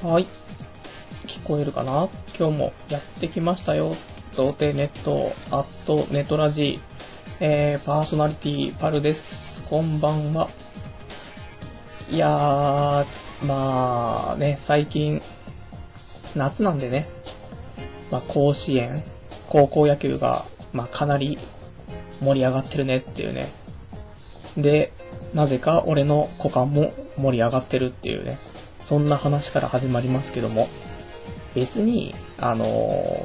はい。聞こえるかな？今日もやってきましたよ。童貞ネット、アットネトラジ、えー、パーソナリティパルです。こんばんは。いやー、まあね、最近、夏なんでね、まあ甲子園、高校野球が、まあかなり盛り上がってるねっていうね。で、なぜか俺の股間も盛り上がってるっていうね。そんな話から始まりますけども、別に、あの、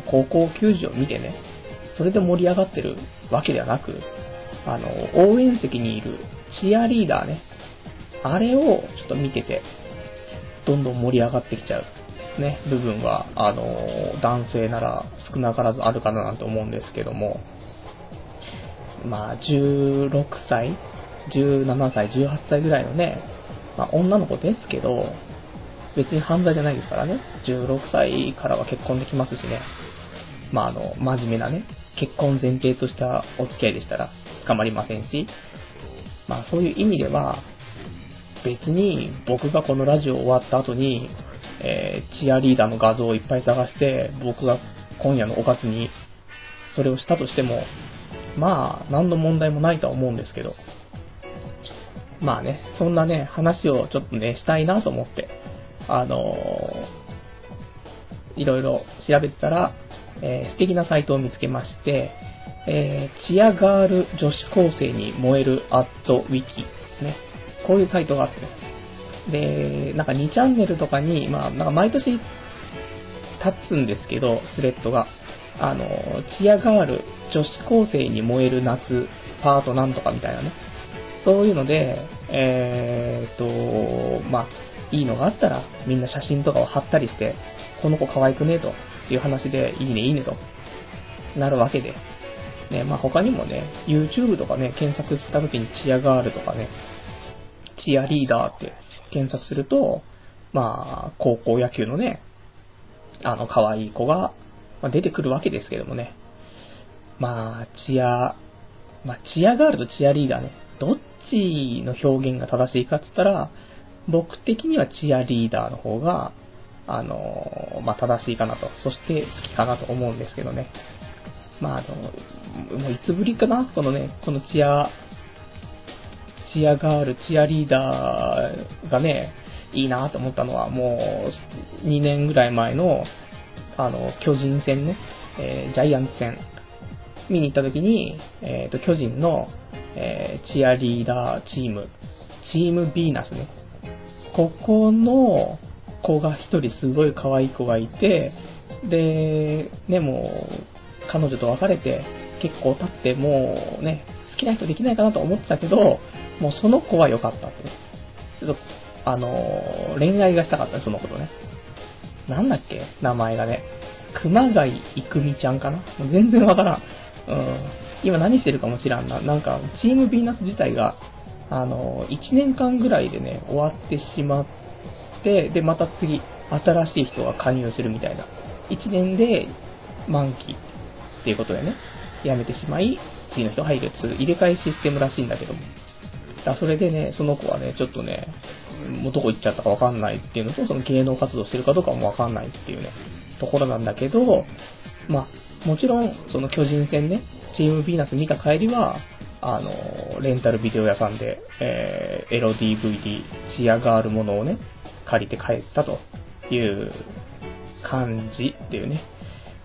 高校球児を見てね、それで盛り上がってるわけではなく、あの、応援席にいるチアリーダーね、あれをちょっと見てて、どんどん盛り上がってきちゃう、ね、部分は、あの、男性なら少なからずあるかななんて思うんですけども、まあ、16歳 ?17 歳、18歳ぐらいのね、まあ、女の子ですけど、別に犯罪じゃないですからね。16歳からは結婚できますしね。まあ、あの、真面目なね、結婚前提としたお付き合いでしたら捕まりませんし、まあそういう意味では、別に僕がこのラジオ終わった後に、えー、チアリーダーの画像をいっぱい探して、僕が今夜のおかずにそれをしたとしても、まあ、何の問題もないとは思うんですけど、まあね、そんなね、話をちょっとね、したいなと思って、あのー、いろいろ調べてたら、えー、素敵なサイトを見つけまして、えー、チアガール女子高生に燃えるアットウィキ、ね。こういうサイトがあって。で、なんか2チャンネルとかに、まあ、なんか毎年立つんですけど、スレッドが。あの、チアガール女子高生に燃える夏パートなんとかみたいなね。そういうので、えー、っと、まあ、いいのがあったら、みんな写真とかを貼ったりして、この子可愛くねえという話で、いいねいいねとなるわけで。ね、まあ他にもね、YouTube とかね、検索した時にチアガールとかね、チアリーダーって検索すると、まあ、高校野球のね、あの可愛い子が、ま出てくるわけですけどもね。まあ、チア、まあ、チアガールとチアリーダーね、どっちの表現が正しいかって言ったら、僕的にはチアリーダーの方が、あの、まあ、正しいかなと、そして好きかなと思うんですけどね。まあ、あの、もういつぶりかなこのね、このチア、チアガール、チアリーダーがね、いいなと思ったのは、もう、2年ぐらい前の、あの、巨人戦ね、えー、ジャイアンツ戦、見に行った時に、えっ、ー、と、巨人の、えー、チアリーダーチーム、チームビーナスね、ここの子が一人すごい可愛い子がいて、で、ね、もう、彼女と別れて、結構経ってもうね、好きな人できないかなと思ってたけど、もうその子は良かったって。ちょっと、あの恋愛がしたかったその子とね。なんだっけ名前がね。熊谷育美ちゃんかな全然わからん。うん。今何してるかも知らんな。なんか、チームヴィーナス自体が、あの、1年間ぐらいでね、終わってしまって、で、また次、新しい人が加入するみたいな。1年で満期っていうことでね、辞めてしまい、次の人入るっていう入れ替えシステムらしいんだけども。だそれでね、その子はね、ちょっとね、もうどこ行っちゃったかわかんないっていうのと、その芸能活動してるかどうかもわかんないっていうね、ところなんだけど、まあ、もちろん、その巨人戦ね、チームヴィーナス見た帰りは、あの、レンタルビデオ屋さんで、えー、エロ DVD、チアガールものをね、借りて帰ったという感じっていうね。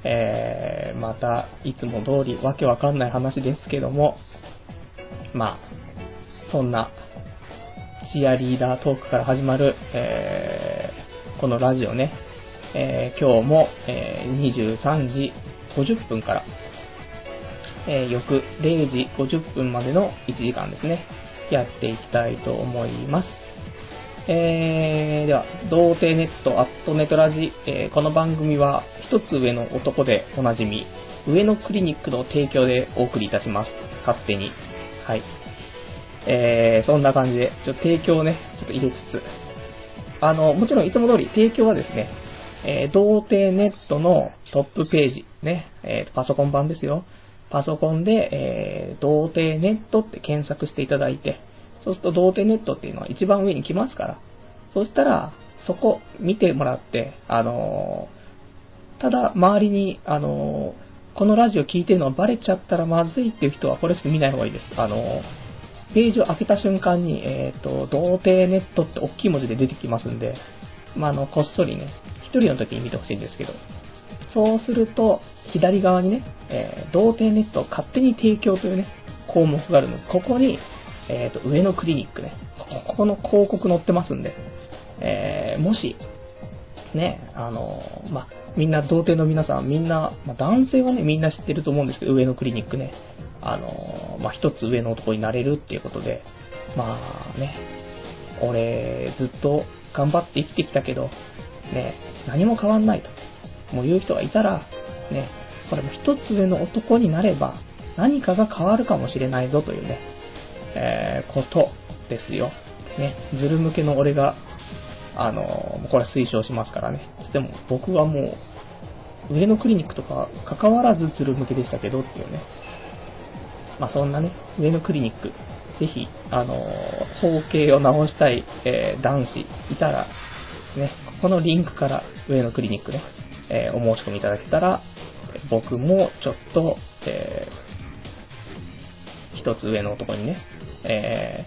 えー、また、いつも通りわけわかんない話ですけども、まあ、そんな、チアリーダートークから始まる、えー、このラジオね、えー、今日も、えー、23時50分からえー、翌0時50分までの1時間ですね、やっていきたいと思います。えー、では、童貞ネット、アットネトラジ、えー、この番組は一つ上の男でおなじみ、上のクリニックの提供でお送りいたします。勝手に。はい。えー、そんな感じで、ちょっと提供をね、ちょっと入れつつ、あの、もちろんいつも通り提供はですね、えー、童貞ネットのトップページ、ね、えー、パソコン版ですよ。パソコンで、えー、童貞ネットって検索していただいて、そうすると童貞ネットっていうのは一番上に来ますから、そしたら、そこ見てもらって、あのただ周りに、あのこのラジオ聞いてるのがバレちゃったらまずいっていう人はこれしか見ない方がいいです。あのページを開けた瞬間に、えっ、ー、と、童貞ネットって大きい文字で出てきますんで、まあ、あの、こっそりね、一人の時に見てほしいんですけど、そうすると、左側にね、えー、童貞ネットを勝手に提供というね、項目があるので、ここに、えっ、ー、と、上のクリニックね、ここの広告載ってますんで、えー、もし、ね、あの、ま、みんな、童貞の皆さん、みんな、ま、男性はね、みんな知ってると思うんですけど、上のクリニックね、あの、まあ、一つ上の男になれるっていうことで、まあね、俺、ずっと頑張って生きてきたけど、ね、何も変わんないと。もう言う人がいたら、ね、これも一つ上の男になれば、何かが変わるかもしれないぞというね、えー、ことですよ。ね、ズル向けの俺が、あのー、これ推奨しますからね。でも僕はもう、上のクリニックとか関わらずズル向けでしたけどっていうね。まあそんなね、上のクリニック、ぜひ、あのー、包茎を直したい、えー、男子いたら、ね、このリンクから上のクリニックね、えー、お申し込みいただけたら、僕もちょっと、えー、一つ上の男にね、え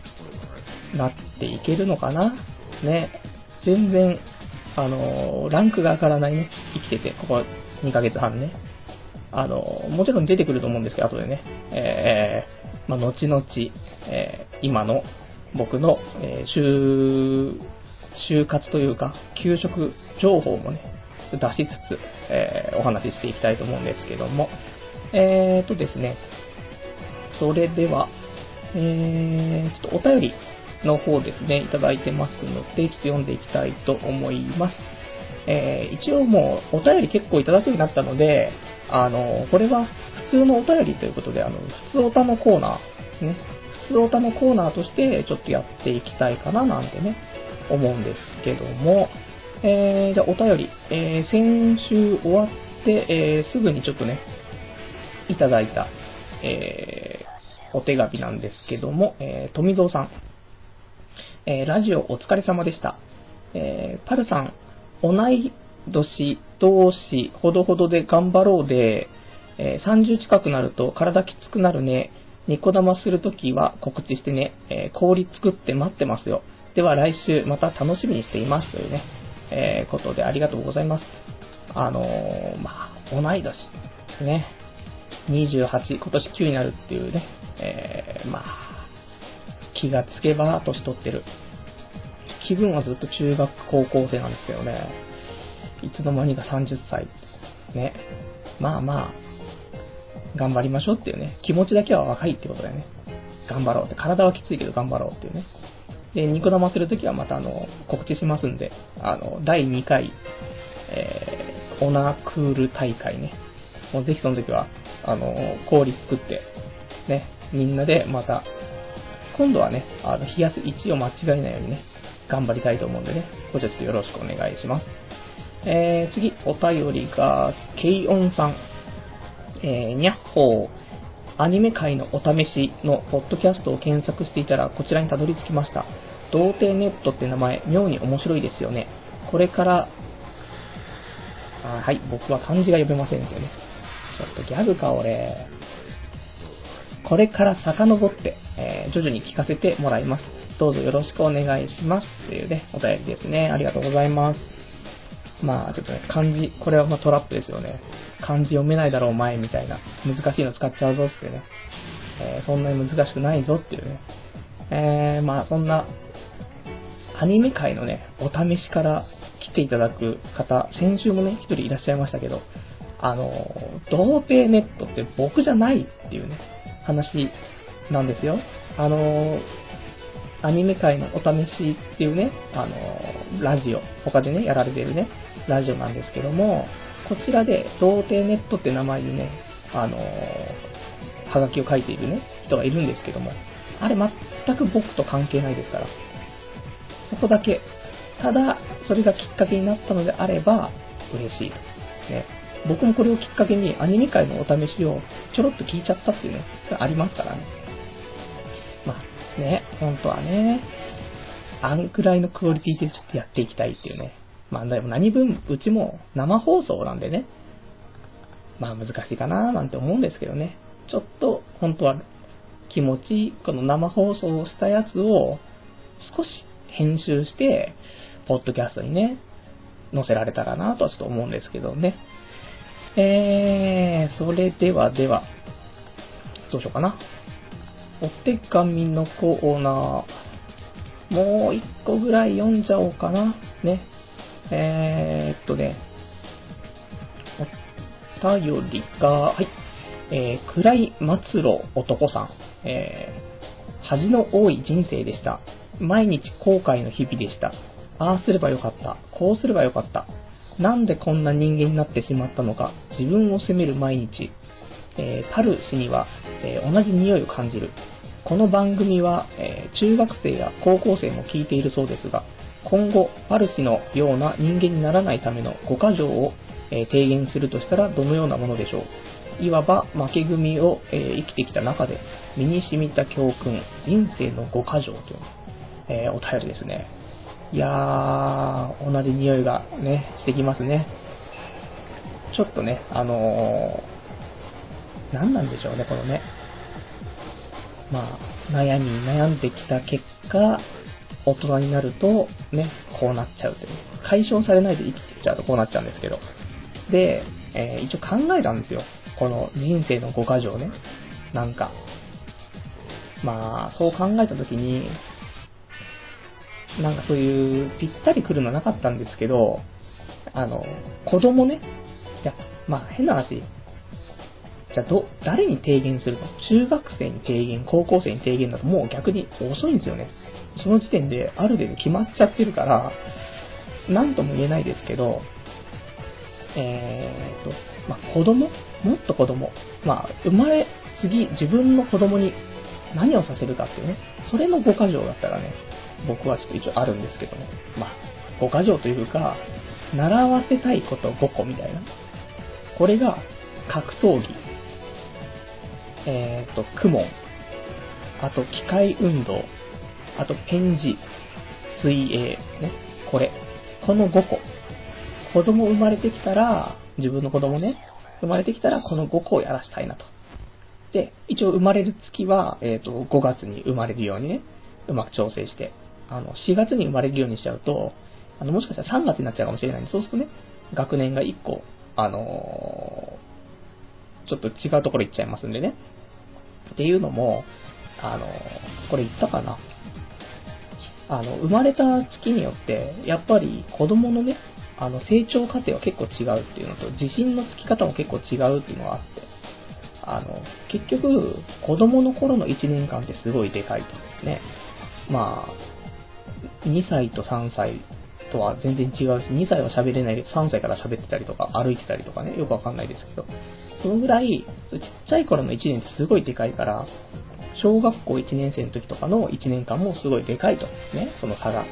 ー、なっていけるのかな？ね、全然、あのー、ランクが上がらないね、生きてて、ここ2ヶ月半ね。あのー、もちろん出てくると思うんですけど、後でね、えー、まあ、後々、えー、今の僕の、えー、就、就活というか、給食情報もね、出しつつ、えー、お話ししていきたいと思うんですけども、えーとですね、それでは、えー、ちょっとお便りの方ですね、いただいてますので、ちょっと読んでいきたいと思います。えー、一応もうお便り結構いただくようになったので、あの、これは普通のお便りということで、あの、普通おたのコーナー、ね、普通おたのコーナーとしてちょっとやっていきたいかななんてね、思うんですけども、えー、じゃあお便り、えー、先週終わって、えー、すぐにちょっとね、いただいた、えー、お手紙なんですけども、えー、富蔵さん、えー、ラジオお疲れ様でした。えー、パルさん、同い年同士ほどほどで頑張ろうで、えー、30近くなると体きつくなるね。ニコ玉するときは告知してね、えー、氷作って待ってますよ。では来週また楽しみにしていますというね、えー、ことでありがとうございます。あのー、まあ、同い年ですね。28、今年9になるっていうね、えー、まあ、気がつけば年取ってる。気分はずっと中学高校生なんですけどね、いつの間にか30歳。ね。まあまあ、頑張りましょうっていうね、気持ちだけは若いってことだよね。頑張ろうって。体はきついけど頑張ろうっていうね。で、ニコ生するときはまたあの、告知しますんで、あの、第2回、えー、オナークール大会ね。もうぜひその時は、あの、氷作って、ね、みんなでまた、今度はね、あの、冷やす位置を間違えないようにね、頑張りたいと思うんでね、ごちょっとよろしくお願いします。えー、次、お便りが、ケイオンさん。えー、にゃっほー。アニメ界のお試しのポッドキャストを検索していたらこちらにたどり着きました。童貞ネットって名前、妙に面白いですよね。これから、あはい、僕は漢字が読めませんけどね。ちょっとギャグか、俺。これから遡って、えー、徐々に聞かせてもらいます。どうぞよろしくお願いします。というね、お便りですね。ありがとうございます。まあ、ちょっとね、漢字、これはまトラップですよね。漢字読めないだろう、前みたいな。難しいの使っちゃうぞってね。えー、そんなに難しくないぞっていうね。えー、まあ、そんな、アニメ界のね、お試しから来ていただく方、先週もね、一人いらっしゃいましたけど、あの、童貞ネットって僕じゃないっていうね、話なんですよ。あの、アニメ界のお試しっていうね、あの、ラジオ、他でね、やられてるね、ラジオなんですけども、こちらで、童貞ネットって名前でね、あのはがきを書いているね、人がいるんですけども、あれ全く僕と関係ないですから。そこだけ。ただ、それがきっかけになったのであれば、嬉しいと。ね。僕もこれをきっかけにアニメ界のお試しをちょろっと聞いちゃったっていうね、ありますからね。まあね、本当はね、あんくらいのクオリティでちょっとやっていきたいっていうね。まあでも何分、うちも生放送なんでね、まあ難しいかななんて思うんですけどね。ちょっと本当は気持ち、この生放送をしたやつを少し編集して、ポッドキャストにね、載せられたらなとはちょっと思うんですけどね。えー、それではでは、どうしようかな。お手紙のコーナー、もう一個ぐらい読んじゃおうかな。ね。えー、っとね、お便りが、はい。えー、暗い末路男さん。えー、恥の多い人生でした。毎日後悔の日々でした。ああすればよかった。こうすればよかった。なんでこんな人間になってしまったのか。自分を責める毎日。えー、パル氏には、えー、同じ匂いを感じる。この番組は、えー、中学生や高校生も聞いているそうですが、今後、パル氏のような人間にならないための5箇条を、え提言するとしたらどのようなものでしょう？いわば負け組を、え生きてきた中で身に染みた教訓、人生の5箇条という、えお便りですね。いやー、同じ匂いがね、してきますね。ちょっとね、あのー、何なんでしょうね、このね。まあ、悩み悩んできた結果、大人になると、ね、こうなっちゃうという。解消されないで生きてきちゃうとこうなっちゃうんですけど。で、えー、一応考えたんですよ。この人生の5箇条ね。なんか。まあ、そう考えたときに、なんかそういうぴったり来るのはなかったんですけど、あの、子供ね。いや、まあ変な話。じゃあど、誰に提言するか中学生に提言、高校生に提言だともう逆に遅いんですよね。その時点である程度決まっちゃってるから、なんとも言えないですけど、えーと、まあ、子供？もっと子供？まあ、生まれ、次、自分の子供に何をさせるかっていうね。それの5箇条だったらね、僕はちょっと一応あるんですけどね。まあ、5箇条というか、習わせたいこと5個みたいな。これが、格闘技。えーと、クモン。あと、機械運動。あと、ペンジ。水泳。ね。これ。この5個。子供生まれてきたら、自分の子供ね、生まれてきたらこの5個をやらしたいなと。で、一応生まれる月は、えっ、ー、と、5月に生まれるようにね、うまく調整して、あの、4月に生まれるようにしちゃうと、あの、もしかしたら3月になっちゃうかもしれないんで、そうするとね、学年が1個、あのー、ちょっと違うところ行っちゃいますんでね。っていうのも、あのー、これ言ったかな？あの、生まれた月によって、やっぱり子供のね、あの、成長過程は結構違うっていうのと、自信のつき方も結構違うっていうのがあって、あの、結局、子供の頃の1年間ってすごいでかいと。ね。まあ、2歳と3歳とは全然違うし、2歳は喋れないけど、3歳から喋ってたりとか、歩いてたりとかね、よくわかんないですけど、そのぐらい、ちっちゃい頃の1年ってすごいでかいから、小学校1年生の時とかの1年間もすごいでかいと。ね、その差が。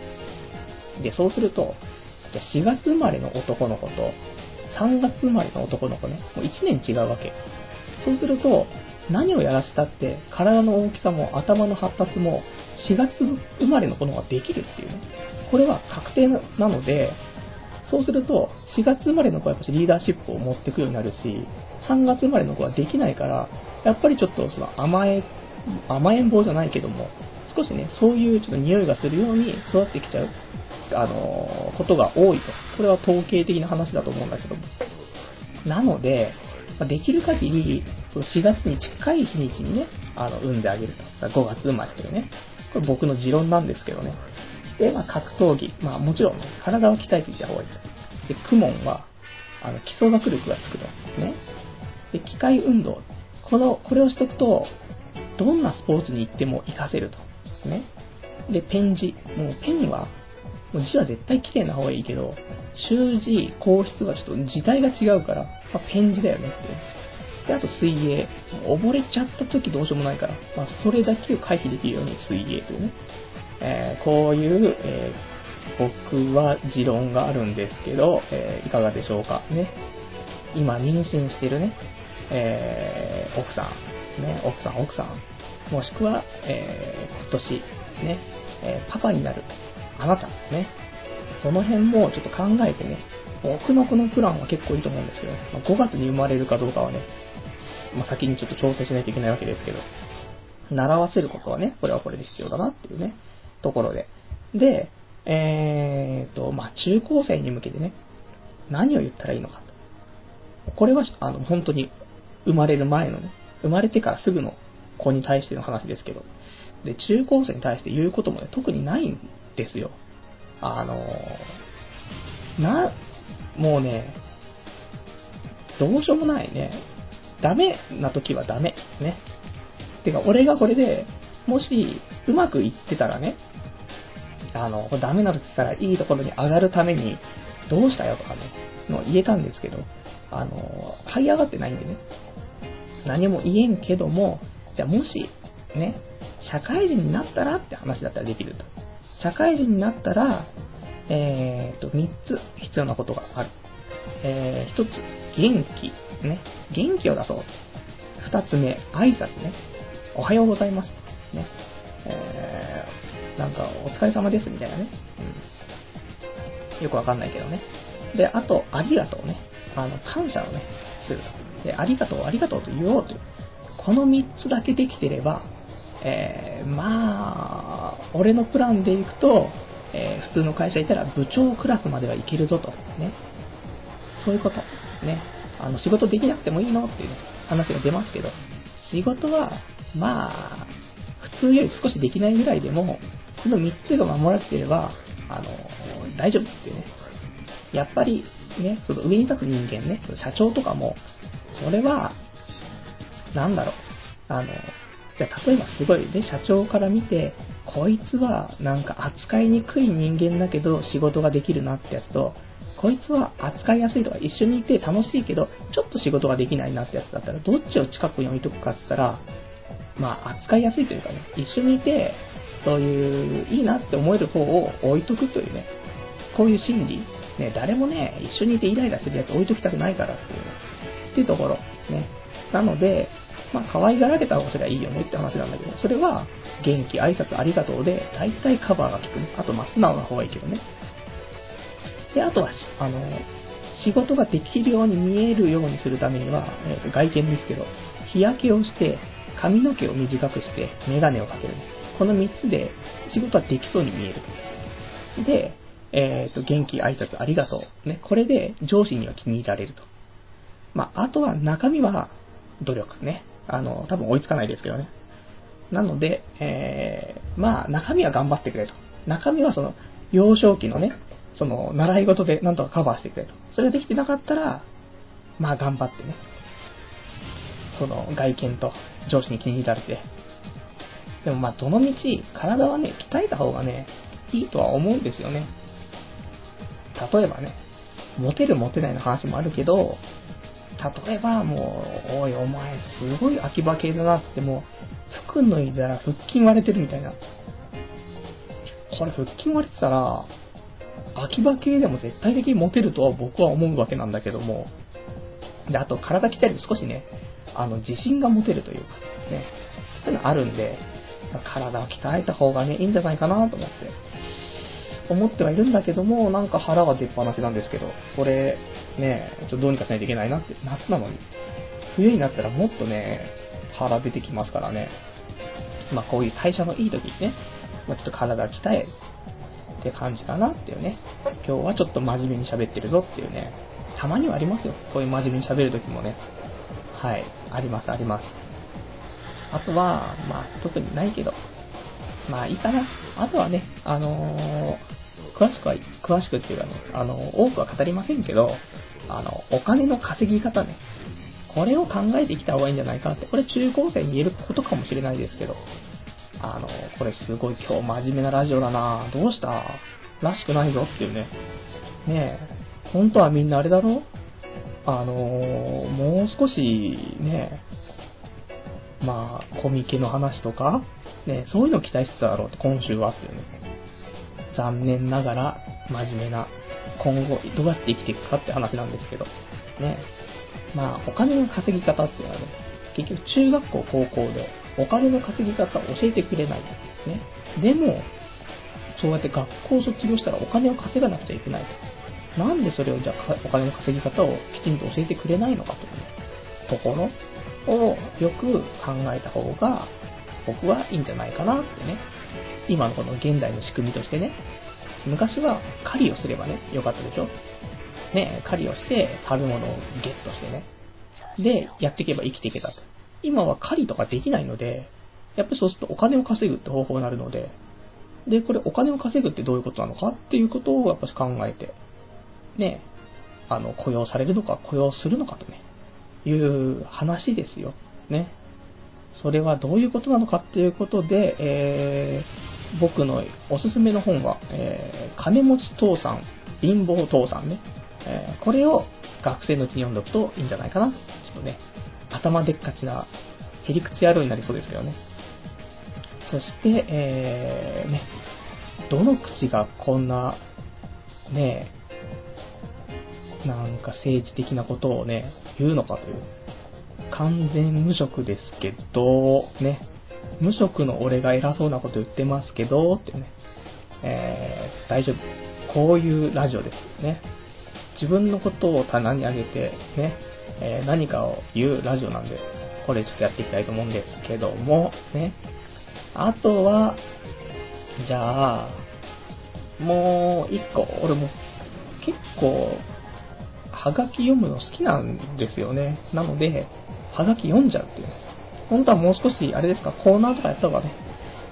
で、そうすると、4月生まれの男の子と、3月生まれの男の子ね、もう1年違うわけ。そうすると、何をやらせたって、体の大きさも頭の発達も、4月生まれの子の方ができるっていうね。これは確定なので、そうすると、4月生まれの子はやっぱりリーダーシップを持っていくようになるし、3月生まれの子はできないから、やっぱりちょっとその甘え、甘えん坊じゃないけども、少しね、そういうちょっと匂いがするように育ってきちゃう。あの、ことが多いと。これは統計的な話だと思うんだけども。なので、できる限り、4月に近い日にちにね、あの、産んであげると。5月生まれてるね。これ僕の持論なんですけどね。で、まあ、格闘技。まあ、もちろんね、体を鍛えていた方がいいと。で、クモンは、あの、基礎学力がつくと。ね。で、機械運動。この、これをしとくと、どんなスポーツに行っても活かせると。ね。で、ペン字。もうペンはもう字は絶対綺麗な方がいいけど、習字、硬筆はちょっと字体が違うから、まあ、ペン字だよねって。で、あと水泳。溺れちゃった時どうしようもないから、まあ、それだけを回避できるように水泳というね。えー、こういう、えー、僕は持論があるんですけど、えー、いかがでしょうかね。今妊娠してるね、えー、奥さん、ね、奥さん、奥さん、もしくは、えー、今年、ね、えー、パパになるあなたね、その辺もちょっと考えてね、僕のこのプランは結構いいと思うんですけど、まあ、5月に生まれるかどうかはね、まあ、先にちょっと調整しないといけないわけですけど、習わせることはね、これはこれで必要だなっていうね、ところで。で、えーと、まあ、中高生に向けてね、何を言ったらいいのかと。これは、あの、本当に生まれる前のね、生まれてからすぐの子に対しての話ですけど、で、中高生に対して言うこともね、特にないんですよ。あの、な、もうね、どうしようもないね。ダメな時はダメ。ね。てか、俺がこれで、もし、うまくいってたらね、あの、ダメな時からいいところに上がるために、どうしたよとかね、の言えたんですけど、あの、這い上がってないんでね。何も言えんけども、じゃあもし、ね、社会人になったらって話だったらできると。社会人になったら、えーと、3つ必要なことがある。えー、1つ、元気。ね。元気を出そう。2つ目、挨拶ね。おはようございます。ね。えー、なんか、お疲れ様ですみたいなね。うん。よくわかんないけどね。で、あと、ありがとうね。あの、感謝をね、すると。で、ありがとう、ありがとうと言おうという。この3つだけできてれば、えー、まあ、俺のプランでいくと、えー、普通の会社いたら部長クラスまではいけるぞと。ね。そういうこと。ね。あの、仕事できなくてもいいのっていう、話が出ますけど、仕事は、まあ、普通より少しできないぐらいでも、この3つが守られていれば、あの、大丈夫っていうね。やっぱり、ね、その上に立つ人間ね、社長とかも、それは、なんだろう、あの、じゃ例えばすごいね、社長から見て、こいつはなんか扱いにくい人間だけど仕事ができるなってやつと、こいつは扱いやすいとか一緒にいて楽しいけど、ちょっと仕事ができないなってやつだったら、どっちを近くに置いとくかって言ったら、まあ扱いやすいというかね、一緒にいて、そういういいなって思える方を置いとくというね、こういう心理、ね、誰もね、一緒にいてイライラするやつ置いときたくないからっていうね、ていうところ、ね。なので、まあ、可愛がられた方がそれはいいよねって話なんだけど、それは、元気、挨拶、ありがとうで、大体カバーが効くね。あと、ま、素直な方がいいけどね。で、あとは、あの、仕事ができるように見えるようにするためには、えー、と外見ですけど、日焼けをして、髪の毛を短くして、メガネをかける。この3つで仕事はできそうに見えると。で、えっ、ー、と、元気、挨拶、ありがとう。ね、これで上司には気に入られると。まあ、あとは中身は努力ね。あの、多分追いつかないですけどね。なので、えー、まあ、中身は頑張ってくれと。中身はその、幼少期のね、その、習い事でなんとかカバーしてくれと。それができてなかったら、まあ、頑張ってね。その、外見と上司に気に入られて。でもまあ、どの道、体はね、鍛えた方がね、いいとは思うんですよね。例えばね、モテるモテないの話もあるけど、例えばもう、おいお前すごい秋葉系だなってもう、服脱いだら腹筋割れてるみたいな。これ腹筋割れてたら、秋葉系でも絶対的にモテるとは僕は思うわけなんだけども、で、あと体鍛えると少しね、あの、自信が持てるというか、ね、そういうのあるんで、体を鍛えた方がね、いいんじゃないかなと思って、思ってはいるんだけども、なんか腹が出っ放しなんですけど、これ、ね、ちょっとどうにかしないといけないなって、夏なのに。冬になったらもっとね、腹出てきますからね。まあこういう代謝のいい時にね、まあ、ちょっと体鍛えって感じかなっていうね。今日はちょっと真面目に喋ってるぞっていうね。たまにはありますよ。こういう真面目に喋る時もね。はい。あります、あります。あとは、まあ特にないけど。まあいいかな。あとはね、あのー詳しくは、詳しくっていうかね、あの、多くは語りませんけど、あの、お金の稼ぎ方ね。これを考えてきた方がいいんじゃないかなって、これ中高生に言えることかもしれないですけど、あの、これすごい今日真面目なラジオだな。どうした？らしくないぞっていうね。ねえ、本当はみんなあれだろ？あのもう少しね、まあ、コミケの話とか、ね、そういうの期待してただろうって、今週はっていうね。残念ながら真面目な、今後どうやって生きていくかって話なんですけど、ね。まあ、お金の稼ぎ方っていうのはね、結局中学校、高校でお金の稼ぎ方を教えてくれないんですね。でも、そうやって学校を卒業したらお金を稼がなくちゃいけないと。なんでそれをじゃあお金の稼ぎ方をきちんと教えてくれないのかというところをよく考えた方が僕はいいんじゃないかなってね。今のこの現代の仕組みとしてね。昔は狩りをすればね、よかったでしょ？ね、狩りをして食べ物をゲットしてね。で、やっていけば生きていけたと。今は狩りとかできないので、やっぱりそうするとお金を稼ぐって方法になるので、で、これお金を稼ぐってどういうことなのか？っていうことをやっぱり考えて、ね、あの、雇用されるのか雇用するのかとね、いう話ですよ。ね。それはどういうことなのかっていうことで、えー、僕のおすすめの本は、えー、金持ち父さん、貧乏父さんね。えー、これを学生のうちに読んどくといいんじゃないかな。ちょっとね、頭でっかちな、へりくつ野郎になりそうですけどね。そして、えー、ね、どの口がこんな、ね、なんか政治的なことをね、言うのかという。完全無職ですけど、ね、無職の俺が偉そうなこと言ってますけど、ってね、えー、大丈夫。こういうラジオですね。自分のことを棚に上げて、ね、えー、何かを言うラジオなんで、これちょっとやっていきたいと思うんですけども、ね。あとは、じゃあ、もう一個、俺も結構、はがき読むの好きなんですよね。なので、はがき読んじゃうっていう。本当はもう少し、あれですか、コーナーとかやった方がね、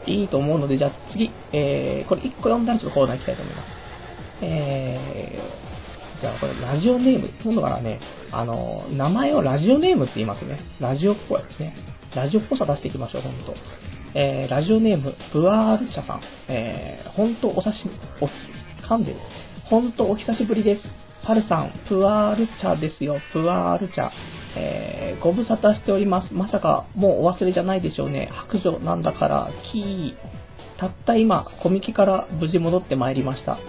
いいと思うので、じゃあ次、えー、これ1個読んだらちょっとコーナー行きたいと思います。えー、じゃあこれラジオネーム、今度からね、あの、名前をラジオネームって言いますね。ラジオっぽいですね。ラジオっぽさ出していきましょう、ほんと。えー、ラジオネーム、ブワールチャさん。えー、ほんとお刺身、お、噛んでる。ほんとお久しぶりです。パルさん、プワール茶ですよ、プワール茶。えー、ご無沙汰しております。まさか、もうお忘れじゃないでしょうね。白状なんだから、キー。たった今、コミケから無事戻ってまいりました。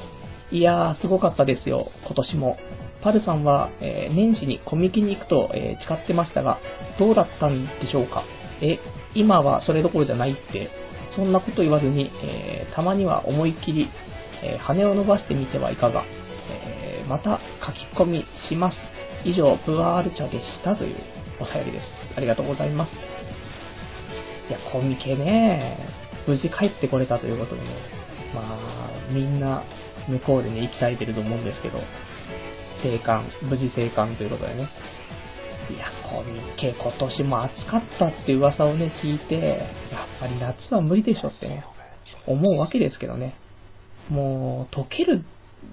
いやー、すごかったですよ、今年も。パルさんは、えー、年始にコミケに行くと、えー、誓ってましたが、どうだったんでしょうか？え、今はそれどころじゃないって、そんなこと言わずに、えー、たまには思いっきり、え羽を伸ばしてみてはいかが。えまた書き込みします。以上、プワール茶でしたというお便りです。ありがとうございます。いや、コミケね、無事帰ってこれたということでね、まあ、みんな向こうでね、行きたいてると思うんですけど、生還、無事生還ということでね。いや、コミケ今年も暑かったって噂をね、聞いて、やっぱり夏は無理でしょってね、思うわけですけどね。もう、溶ける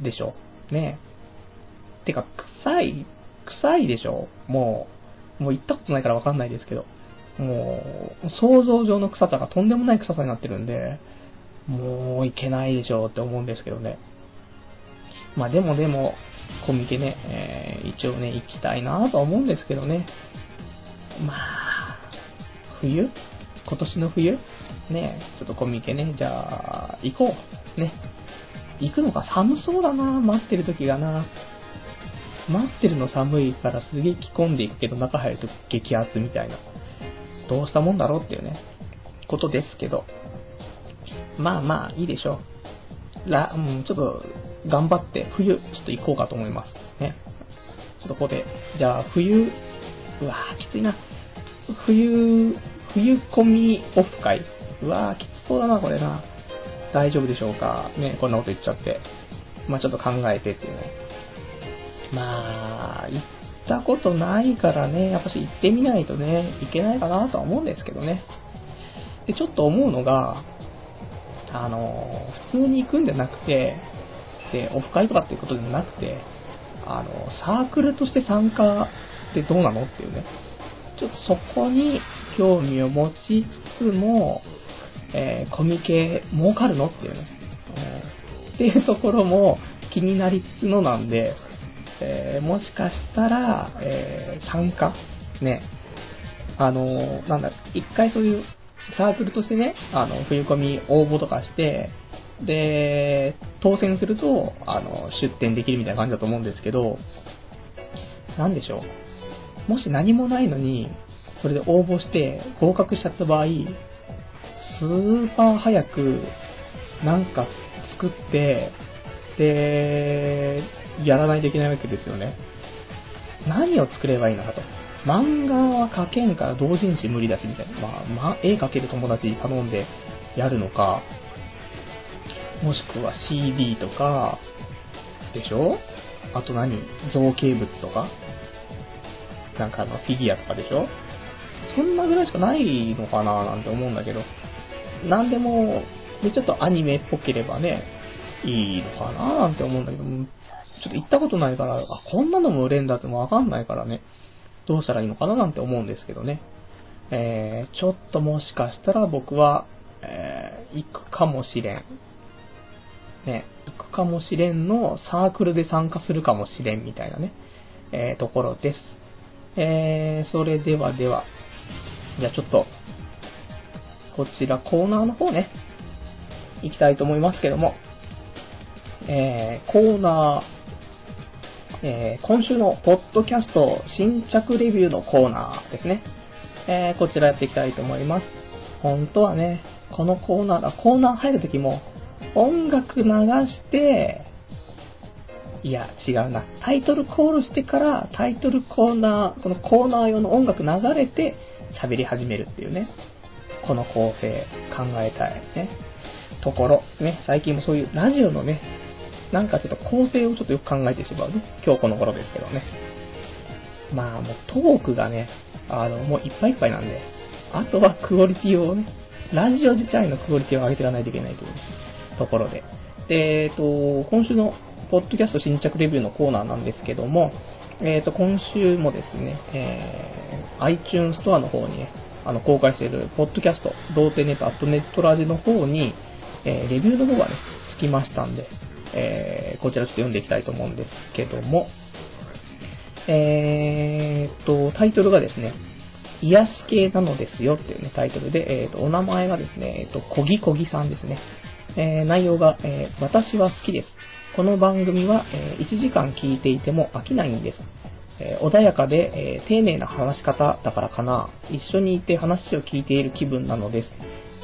でしょ。ね。てか、臭い臭いでしょ？もう、もう行ったことないからわかんないですけど。もう、想像上の臭さがとんでもない臭さになってるんで、もういけないでしょうって思うんですけどね。まあでもでも、コミケね、えー、一応ね、行きたいなと思うんですけどね。まあ、冬？今年の冬？ね、ちょっとコミケね、じゃあ、行こう。ね。行くのか寒そうだな待ってる時がな待ってるの寒いからすげえ着込んでいくけど中入ると激アツみたいな。どうしたもんだろうっていうね、ことですけど。まあまあ、いいでしょう。ら、うん、ちょっと、頑張って冬、ちょっと行こうかと思います。ね。ちょっとここで、じゃあ冬、うわぁ、きついな。冬、冬込みオフ会。うわぁ、きつそうだな、これな。大丈夫でしょうかね、こんなこと言っちゃって。まあちょっと考えてっていうね。まあ、行ったことないからね、やっぱし行ってみないとね、いけないかなとは思うんですけどね。で、ちょっと思うのが、あの、普通に行くんじゃなくて、で、オフ会とかっていうことでもなくて、あの、サークルとして参加ってどうなのっていうね。ちょっとそこに興味を持ちつつも、えー、コミケ儲かるのっていうね、えー、っていうところも気になりつつのなんで、えー、もしかしたら、えー、参加ね、あのなんだ、一回そういうサークルとしてね、あの、冬込み応募とかして、で、当選すると、あの、出店できるみたいな感じだと思うんですけど、なんでしょう。もし何もないのに、それで応募して合格しちゃった場合、スーパー早く、なんか作って、で、やらないといけないわけですよね。何を作ればいいのかと。漫画は描けんから同人誌無理だし、みたいな。まあ、まあ、絵描ける友達に頼んでやるのか、もしくは CD とか、でしょ？あと何？造形物とか？なんかあの、フィギュアとかでしょ？そんなぐらいしかないのかななんて思うんだけど、なんでも、で、ちょっとアニメっぽければね、いいのかななんて思うんだけど、ちょっと行ったことないから、あ、こんなのも売れんだってもわかんないからね、どうしたらいいのかななんて思うんですけどね。えー、ちょっともしかしたら僕は、えー、行くかもしれん。ね、行くかもしれんのサークルで参加するかもしれんみたいなね、えー、ところです。えー、それではでは、じゃあちょっと、こちらコーナーの方ね、行きたいと思いますけども、えー、コーナー、えー、今週のポッドキャスト新着レビューのコーナーですね。えー、こちらやっていきたいと思います。本当はね、このコーナーだ、コーナー入るときも、音楽流して、いや、違うな。タイトルコールしてから、タイトルコーナー、このコーナー用の音楽流れて、喋り始めるっていうね。この構成、考えたいね。ところ、ね。最近もそういうラジオのね、なんかちょっと構成をちょっとよく考えてしまうね。今日この頃ですけどね。まあもうトークがね、あの、もういっぱいいっぱいなんで、あとはクオリティをね、ラジオ自体のクオリティを上げていかないといけないという、ところで。で、えっと、今週のポッドキャスト新着レビューのコーナーなんですけども、えっと、今週もですね、えー、iTunes ストアの方にね、あの、公開している、ポッドキャスト、童貞ネット、アットネットラジの方に、えー、レビューの方がね、つきましたんで、えー、こちらちょっと読んでいきたいと思うんですけども、えーっと、タイトルがですね、癒し系なのですよっていうね、タイトルで、えーっと、お名前がですね、えーっと、こぎこぎさんですね。えー、内容が、えー、私は好きです。この番組は、えー、1時間聞いていても飽きないんです。えー、穏やかで、えー、丁寧な話し方だからかな。一緒にいて話を聞いている気分なのです。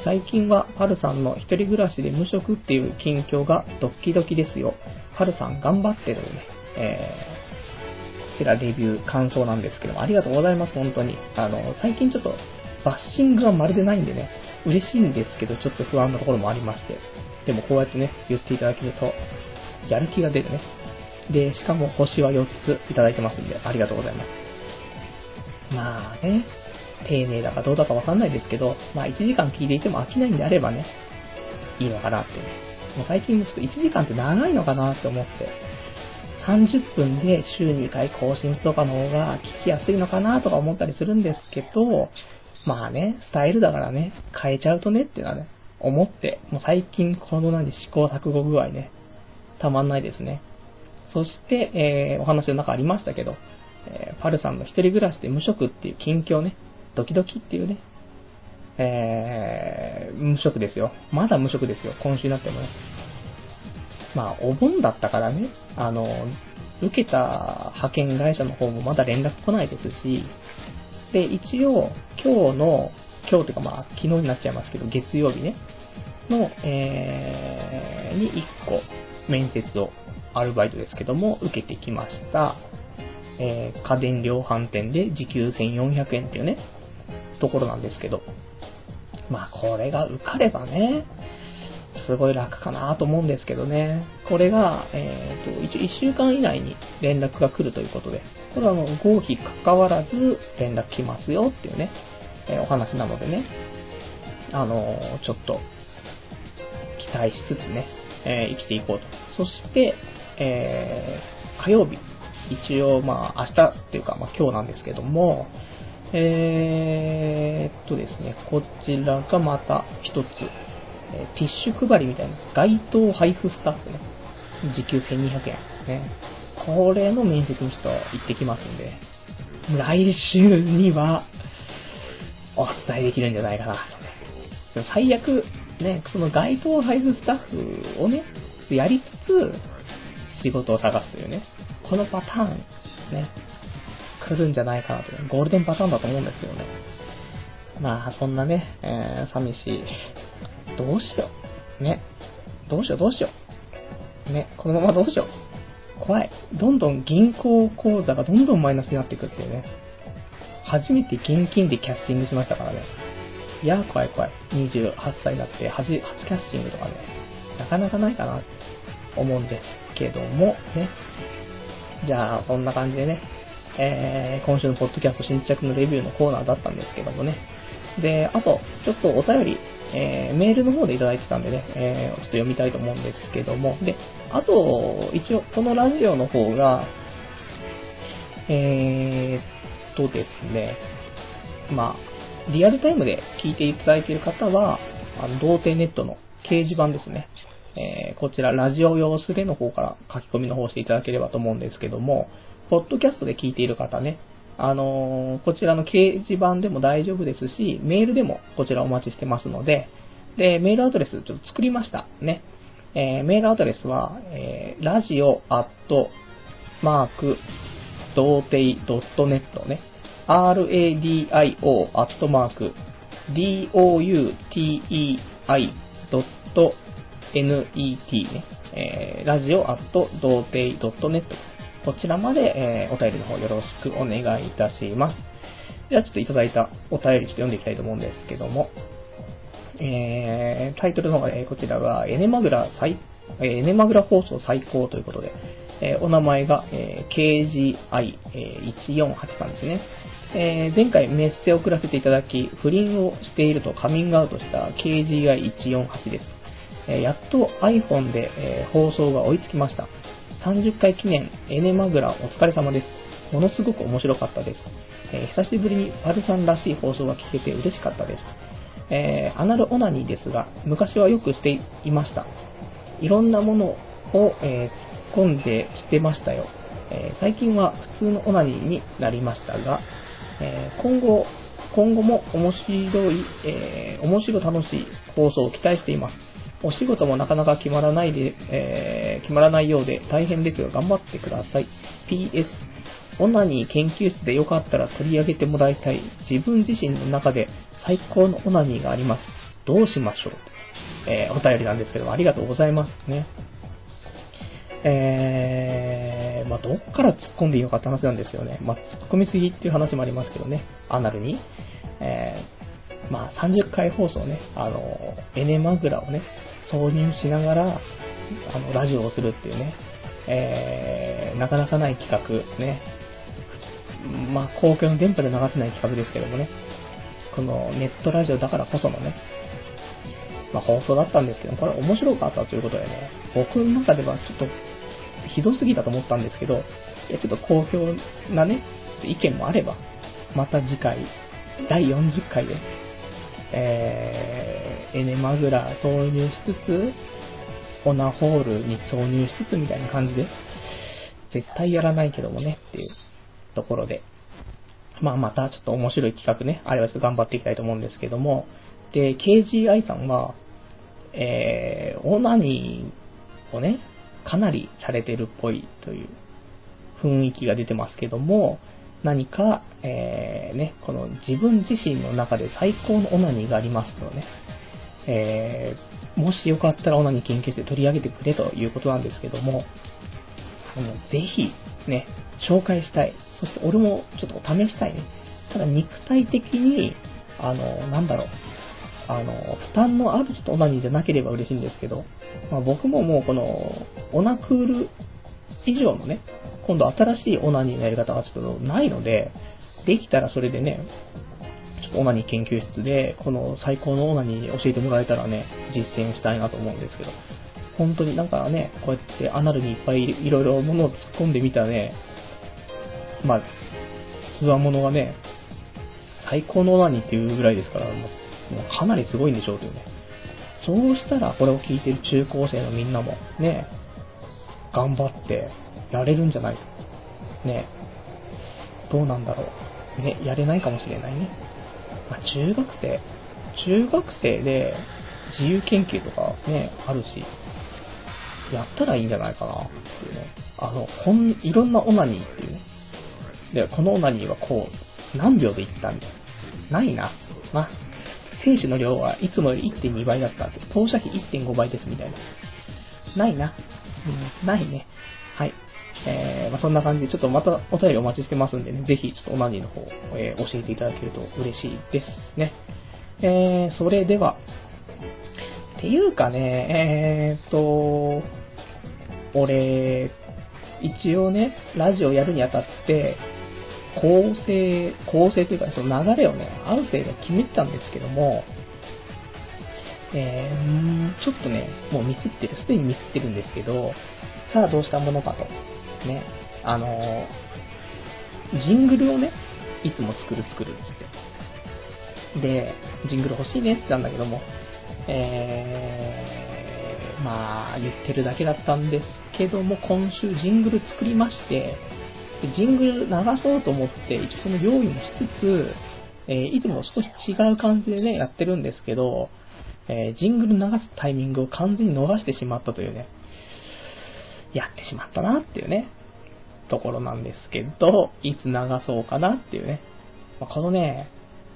最近はパルさんの一人暮らしで無職っていう近況がドッキドキですよ。パルさん頑張ってるね。えー、こちらレビュー感想なんですけども、ありがとうございます、本当に。あの、最近ちょっとバッシングはまるでないんでね、嬉しいんですけど、ちょっと不安なところもありまして。でもこうやってね、言っていただけると、やる気が出るね。で、しかも星は4ついただいてますんで、ありがとうございます。まあね、丁寧だかどうだかわかんないですけど、まあ1時間聞いていても飽きないんであればね、いいのかなってね。もう最近ちょっと1時間って長いのかなって思って、30分で週2回更新とかの方が聞きやすいのかなとか思ったりするんですけど、まあね、スタイルだからね、変えちゃうとねっていうのはね、思って、もう最近この何試行錯誤具合ね、たまんないですね。そして、えー、お話の中ありましたけど、えー、パルさんの一人暮らしで無職っていう近況ね、ドキドキっていうね、えー、無職ですよ。まだ無職ですよ。今週になってもね。まあ、お盆だったからね、あの、受けた派遣会社の方もまだ連絡来ないですし、で、一応、今日の、今日というかまあ、昨日になっちゃいますけど、月曜日ね、の、えー、に1個、面接を、アルバイトですけども、受けてきました。えー、家電量販店で時給1400円っていうね、ところなんですけど、まあ、これが受かればね、すごい楽かなと思うんですけどね。これが、えっ、ー、と、一応1週間以内に連絡が来るということで、これはもう合否関わらず連絡来ますよっていうね、えー、お話なのでね、あのー、ちょっと、期待しつつね、え生きていこうと。そして、え火曜日、一応まあ明日っていうかまあ今日なんですけども、えー、っとですね、こちらがまた一つ、えティッシュ配りみたいな、街頭配布スタッフね、時給1200円。ね。これの面接にちょっと行ってきますんで、来週にはお伝えできるんじゃないかな。最悪、ね、その街頭配布スタッフをね、やりつつ、仕事を探すというね、このパターン、ね、来るんじゃないかなと。ゴールデンパターンだと思うんですけどね。まあ、そんなね、えー、寂しい。どうしよう。ね。どうしようどうしよう。ね、このままどうしよう。怖い。どんどん銀行口座がどんどんマイナスになっていくっていうね。初めて現金でキャッシングしましたからね。いやー怖い怖い。28歳になって初、初キャッシングとかね、なかなかないかな、思うんですけども、ね。じゃあ、そんな感じでね、えー、今週のポッドキャスト新着のレビューのコーナーだったんですけどもね。で、あと、ちょっとお便り、えー、メールの方でいただいてたんでね、えー、ちょっと読みたいと思うんですけども、で、あと、一応、このラジオの方が、えー、っとですね、まあ、リアルタイムで聞いていただいている方は、あの、童貞ネットの掲示板ですね。えー、こちら、ラジオ用スレの方から書き込みの方していただければと思うんですけども、ポッドキャストで聞いている方ね、あのー、こちらの掲示板でも大丈夫ですし、メールでもこちらお待ちしてますので、で、メールアドレスちょっと作りました。ね。えー、メールアドレスは、えー、ラジオアットマーク、童貞 .net ね。radio アットマーク、doutei.net ね。えー、ラジオアット童貞 .net こちらまで、えー、お便りの方よろしくお願いいたします。ではちょっといただいたお便りちょっと読んでいきたいと思うんですけども、えー、タイトルの方が、えー、こちらが、エネマグラ最、えー、エネマグラ放送最高ということで、えー、お名前が、えー、KGI1483 さんですね。えー、前回メッセを送らせていただき、不倫をしているとカミングアウトした KGI148 です。えー、やっと iPhone で、えー、放送が追いつきました。30回記念、エネマグラお疲れ様です。ものすごく面白かったです。えー、久しぶりにパルさんらしい放送が聞けて嬉しかったです。えー、アナルオナニーですが、昔はよくしていました。いろんなものを、えー、突っ込んでしてましたよ。え最近は普通のオナニーになりましたが、え今後、今後も面白い、え面白楽しい放送を期待しています。お仕事もなかなか決まらないで、えー、決まらないようで大変ですが頑張ってください。PS、オナニー研究室でよかったら取り上げてもらいたい自分自身の中で最高のオナニーがあります。どうしましょうえー、お便りなんですけども、ありがとうございますね。えー、まあ、どっから突っ込んでいいのかって話なんですけどね。まあ、突っ込みすぎっていう話もありますけどね。アナルに。えー、まあ、30回放送ね、あの、エネマグラをね、挿入しながら、あの、ラジオをするっていうね、えー、なかなかない企画、ね。まあ、公共の電波で流せない企画ですけどもね。このネットラジオだからこそのね、まあ、放送だったんですけど、これ面白かったということでね、僕の中ではちょっとひどすぎたと思ったんですけど、いやちょっと好評なね、ちょっと意見もあれば、また次回、第40回で、えー、エネマグラ挿入しつつ、オナホールに挿入しつつみたいな感じで、絶対やらないけどもねっていうところで、まあまたちょっと面白い企画ね、あれはちょっと頑張っていきたいと思うんですけども、で、KGI さんは、えー、オナニーをね、かなりされてるっぽいという雰囲気が出てますけども、何か、えー、ね、この自分自身の中で最高のオナニーがありますので、ね、えー、もしよかったらオナニー研究して取り上げてくれということなんですけども、あの、ぜひ、ね、紹介したい。そして俺もちょっと試したいね。ただ肉体的に、あの、なんだろう、あの、負担のある人オナニーじゃなければ嬉しいんですけど、まあ、僕ももうこの、オナクール以上のね、今度新しいオナニーのやり方がちょっとないので、できたらそれでね、ちょっとオナニー研究室で、この最高のオナニー教えてもらえたらね、実践したいなと思うんですけど、本当になんかね、こうやってアナルにいっぱいいろいろものを突っ込んでみたね、まあ、つわものがね、最高のオナニーっていうぐらいですから、もうかなりすごいんでしょうけどね。そうしたら、これを聞いてる中高生のみんなも、ね、頑張ってやれるんじゃないと。ね、どうなんだろう。ね、やれないかもしれないね。まあ、中学生、中学生で自由研究とかね、あるし、やったらいいんじゃないかなっていうね。あの、こん、いろんなオナニーっていうね。で、このオナニーはこう、何秒でいったみたいな。ないな。まあ、精子の量はいつもより1.2倍だったって、投射費1.5倍ですみたいな。ないな。うん、ないね。はい。えー、まあ、そんな感じで、ちょっとまたお便りお待ちしてますんでね、ぜひちょっとオナニーの方、えー、教えていただけると嬉しいですね。えー、それでは、っていうかね、えーと、俺、一応ね、ラジオやるにあたって、構成、構成というか、その流れをね、ある程度決めてたんですけども、えー、ちょっとね、もうミスってる、すでにミスってるんですけど、さあどうしたものかと。ね、あのー、ジングルをね、いつも作る作るって。で、ジングル欲しいねって言ったんだけども、えー、まあ、言ってるだけだったんですけども、今週ジングル作りまして、ジングル流そうと思って、一応その用意もしつつ、えー、いつも少し違う感じでね、やってるんですけど、えー、ジングル流すタイミングを完全に逃してしまったというね、やってしまったなっていうね、ところなんですけど、いつ流そうかなっていうね。まあ、このね、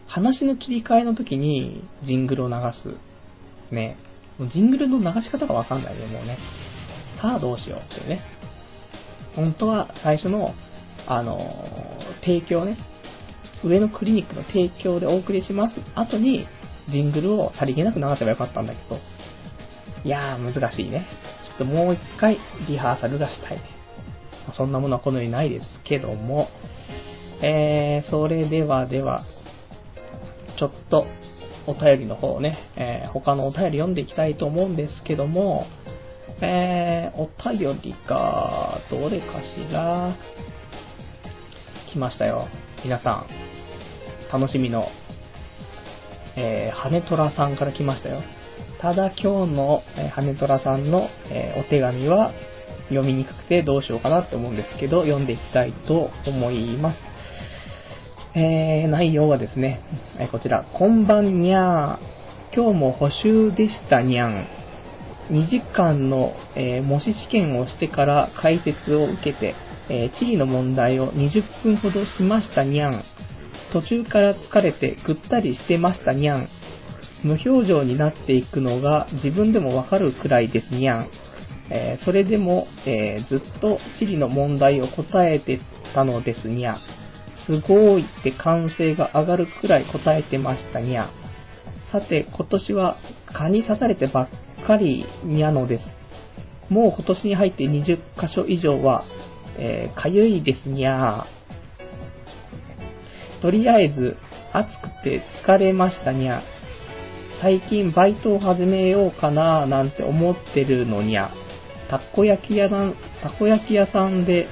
話の切り替えの時にジングルを流す。ね。ジングルの流し方がわかんないね、もうね。さあどうしようっていうね。本当は最初の、あのー、提供ね。上のクリニックの提供でお送りします後に、ジングルをさりげなく流せばよかったんだけど。いやー、難しいね。ちょっともう一回リハーサルがしたいね。そんなものはこの世にないですけども、えー、それではでは、ちょっとお便りの方をね、えー、他のお便り読んでいきたいと思うんですけども、えー、お便りが、どれかしら、来ましたよ。皆さん、楽しみの、えー、羽虎さんから来ましたよ。ただ今日の、えー、羽虎さんの、えー、お手紙は読みにくくてどうしようかなって思うんですけど、読んでいきたいと思います。えー、内容はですね、えこちら、こんばんにゃー。今日も補習でしたにゃん。2時間の、え、模試試験をしてから解説を受けて、え、地理の問題を20分ほどしましたにゃん。途中から疲れてぐったりしてましたにゃん。無表情になっていくのが自分でもわかるくらいですにゃん。えー、それでも、えー、ずっと地理の問題を答えてたのですにゃ。すごいって歓声が上がるくらい答えてましたにゃ。さて、今年は蚊に刺されてばっかりにゃのです。もう今年に入って20箇所以上は、えー、かゆいですにゃとりあえず、暑くて疲れましたにゃ。最近バイトを始めようかななんて思ってるのにゃ。たこ焼き屋さん、たこ焼き屋さんで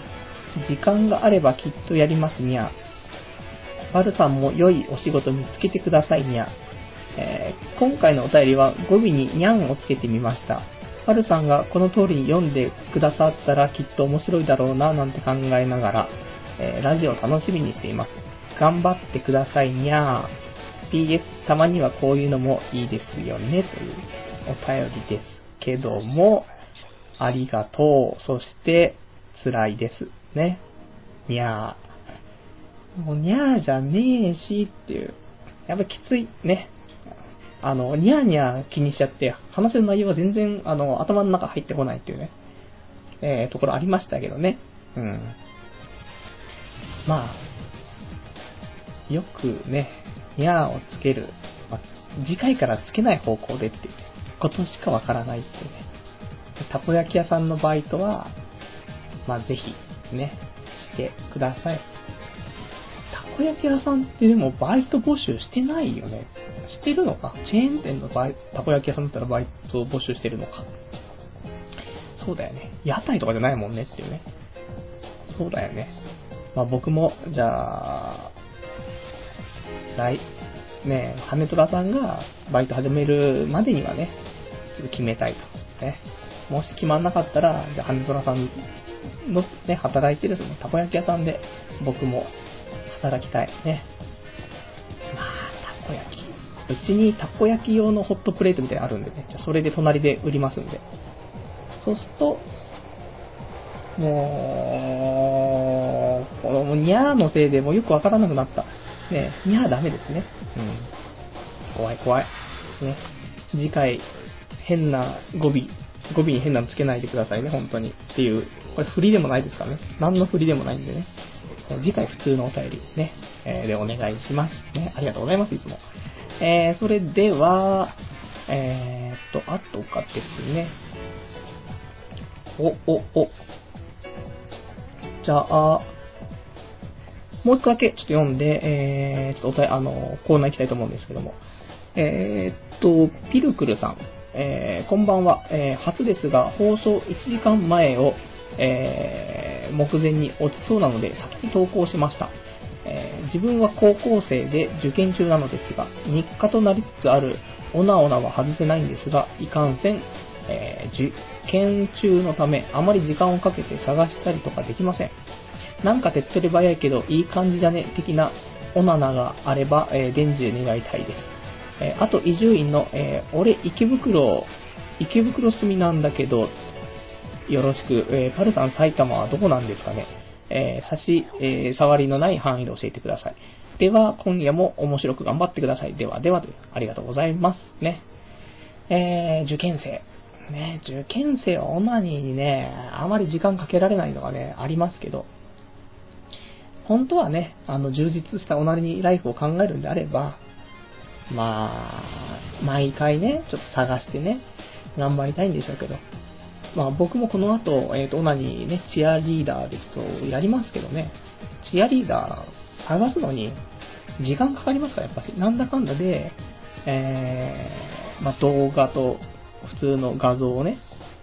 時間があればきっとやりますにゃ。バルさんも良いお仕事見つけてくださいにゃ。えー、今回のお便りは語尾ににゃんをつけてみました。バルさんがこの通りに読んでくださったらきっと面白いだろうななんて考えながら、えー、ラジオ楽しみにしています。頑張ってくださいにゃー。PS、たまにはこういうのもいいですよね、というお便りですけども、ありがとう。そして、辛いです。ね。にゃー。もうにゃーじゃねえしっていう。やっぱきついね。あの、にゃーにゃー気にしちゃって、話の内容は全然、あの、頭の中入ってこないっていうね、えー、ところありましたけどね。うん。まあ、よくね、にゃーをつける。まあ、次回からつけない方向でってことしかわからないってね。たこ焼き屋さんのバイトは、まあ、ぜひ、ね、してください。たこ焼き屋さんってでもバイト募集してないよね。してるのか？チェーン店のバイたこ焼き屋さんだったらバイト募集してるのか？そうだよね。屋台とかじゃないもんねっていうね。そうだよね。まあ僕も、じゃあ、来、ね、羽虎さんがバイト始めるまでにはね、決めたいと。ね。もし決まんなかったら、じゃあ羽虎さんのね、働いてるそのたこ焼き屋さんで僕も働きたいね。まあ、たこ焼き。うちにたこ焼き用のホットプレートみたいなのあるんでね、じゃそれで隣で売りますんで。そうすると、もう、このニャーのせいでもうよくわからなくなった。ね、にゃーダメですね。うん。怖い怖い。ね。次回、変な語尾語尾に変なのつけないでくださいね、本当に。っていう、これ振りでもないですからね。何の振りでもないんでね。次回普通のお便りね、えー、でお願いします。ね、ありがとうございます、いつも。えー、それでは、えー、っと、あとかですね。お、お、お。じゃあ、もう一個だけちょっと読んで、えー、ちょっとおあの、コーナー行きたいと思うんですけども。えー、っと、ピルクルさん。えー、こんばんは。えー、初ですが、放送1時間前を、えー、目前に落ちそうなので、先に投稿しました。えー、自分は高校生で受験中なのですが、日課となりつつあるオナオナは外せないんですが、いかんせん、えー、受験中のため、あまり時間をかけて探したりとかできません。なんか手っ取り早いけど、いい感じじゃね、的なオナナがあれば、えー、伝授で願いたいです。えあと、伊集院の、えー、俺、池袋、池袋住みなんだけど、よろしく、えー、パルさん埼玉はどこなんですかね？えー、差し、えー、触りのない範囲で教えてください。では、今夜も面白く頑張ってください。では、では、ありがとうございます。ね。えー、受験生。ね、受験生はオナニーにね、あまり時間かけられないのがね、ありますけど、本当はね、あの、充実したオナニーライフを考えるんであれば、まあ、毎回ね、ちょっと探してね、頑張りたいんでしょうけど。まあ僕もこの後、えっ、ー、と、オナニーね、チアリーダーですとやりますけどね、チアリーダー探すのに時間かかりますから、やっぱし。なんだかんだで、えー、まあ動画と普通の画像をね、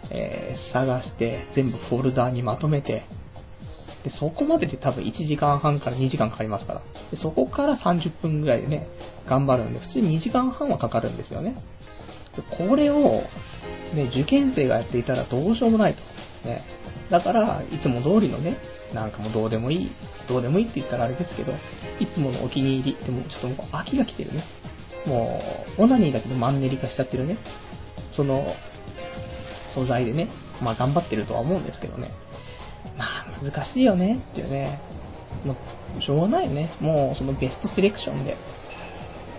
えー、探して全部フォルダーにまとめて、で、そこまでで多分1時間半から2時間かかりますから。で、そこから30分ぐらいでね、頑張るんで、普通に2時間半はかかるんですよね。でこれを、ね、受験生がやっていたらどうしようもないと。ね。だから、いつも通りのね、なんかもうどうでもいい、どうでもいいって言ったらあれですけど、いつものお気に入り、でもちょっともう飽きが来てるね。もう、オナニーだけどマンネリ化しちゃってるね。その、素材でね、まあ頑張ってるとは思うんですけどね。まあ難しいよねっていうね。もう、しょうがないよね。もうそのベストセレクションで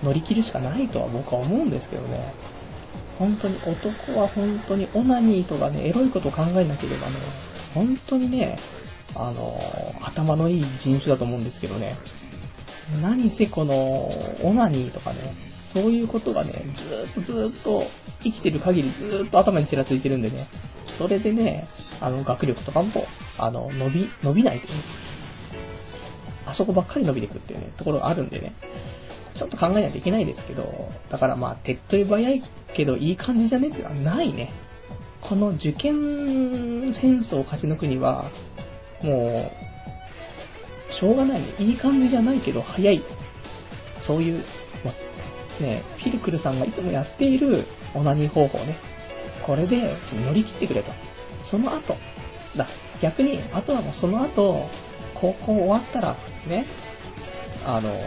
乗り切るしかないとは僕は思うんですけどね。本当に男は本当にオナニーとかね、エロいことを考えなければね、本当にね、あの、頭のいい人種だと思うんですけどね。何せこの、オナニーとかね、そういうことがね、ずーっとずーっと生きてる限りずーっと頭にちらついてるんでね、それでね、あの、学力とかも、あの、伸び、伸びないというね。あそこばっかり伸びていくっていうね、ところがあるんでね。ちょっと考えないといけないですけど、だからまあ、手っ取り早いけどいい感じじゃねっていうのはないね。この受験戦争を勝ち抜くには、もう、しょうがないね。いい感じじゃないけど早い。そういう、ま、ね、フィルクルさんがいつもやっているオナニー方法ね。これで乗り切ってくれと。その後、だ、逆に、あとはもうその後、高校終わったら、ね、あの、もう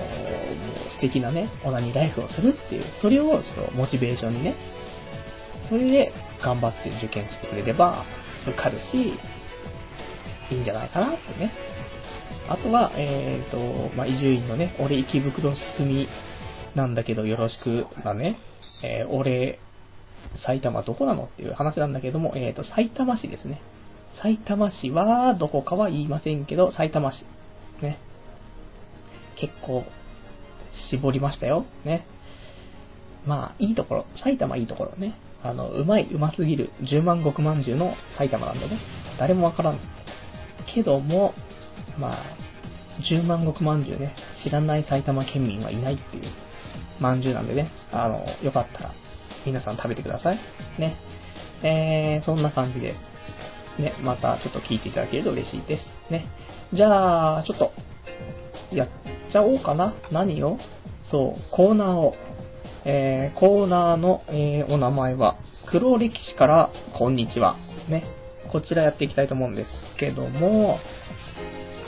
素敵なね、オナニーライフをするっていう、それをちょっとモチベーションにね、それで頑張って受験してくれれば受かるし、いいんじゃないかなってね。あとは、えっ、ー、と、まあ、伊集院のね、俺池袋住みなんだけどよろしくだね、えー、俺埼玉どこなのっていう話なんだけども、えっ、ー、と、埼玉市ですね。埼玉市はどこかは言いませんけど、埼玉市。ね。結構、絞りましたよ。ね。まあ、いいところ。埼玉いいところね。あの、うまい、うますぎる、10万石まんじゅうの埼玉なんでね。誰もわからん。けども、まあ、10万石まんじゅうね、知らない埼玉県民はいないっていう、まんじゅうなんでね、あの、よかったら、皆さん食べてください。ね。えー、そんな感じで、ね、またちょっと聞いていただけると嬉しいです。ね。じゃあ、ちょっと、やっちゃおうかな。何を？そう、コーナーを。えー、コーナーの、えー、お名前は、黒歴史からこんにちは。ね。こちらやっていきたいと思うんですけども、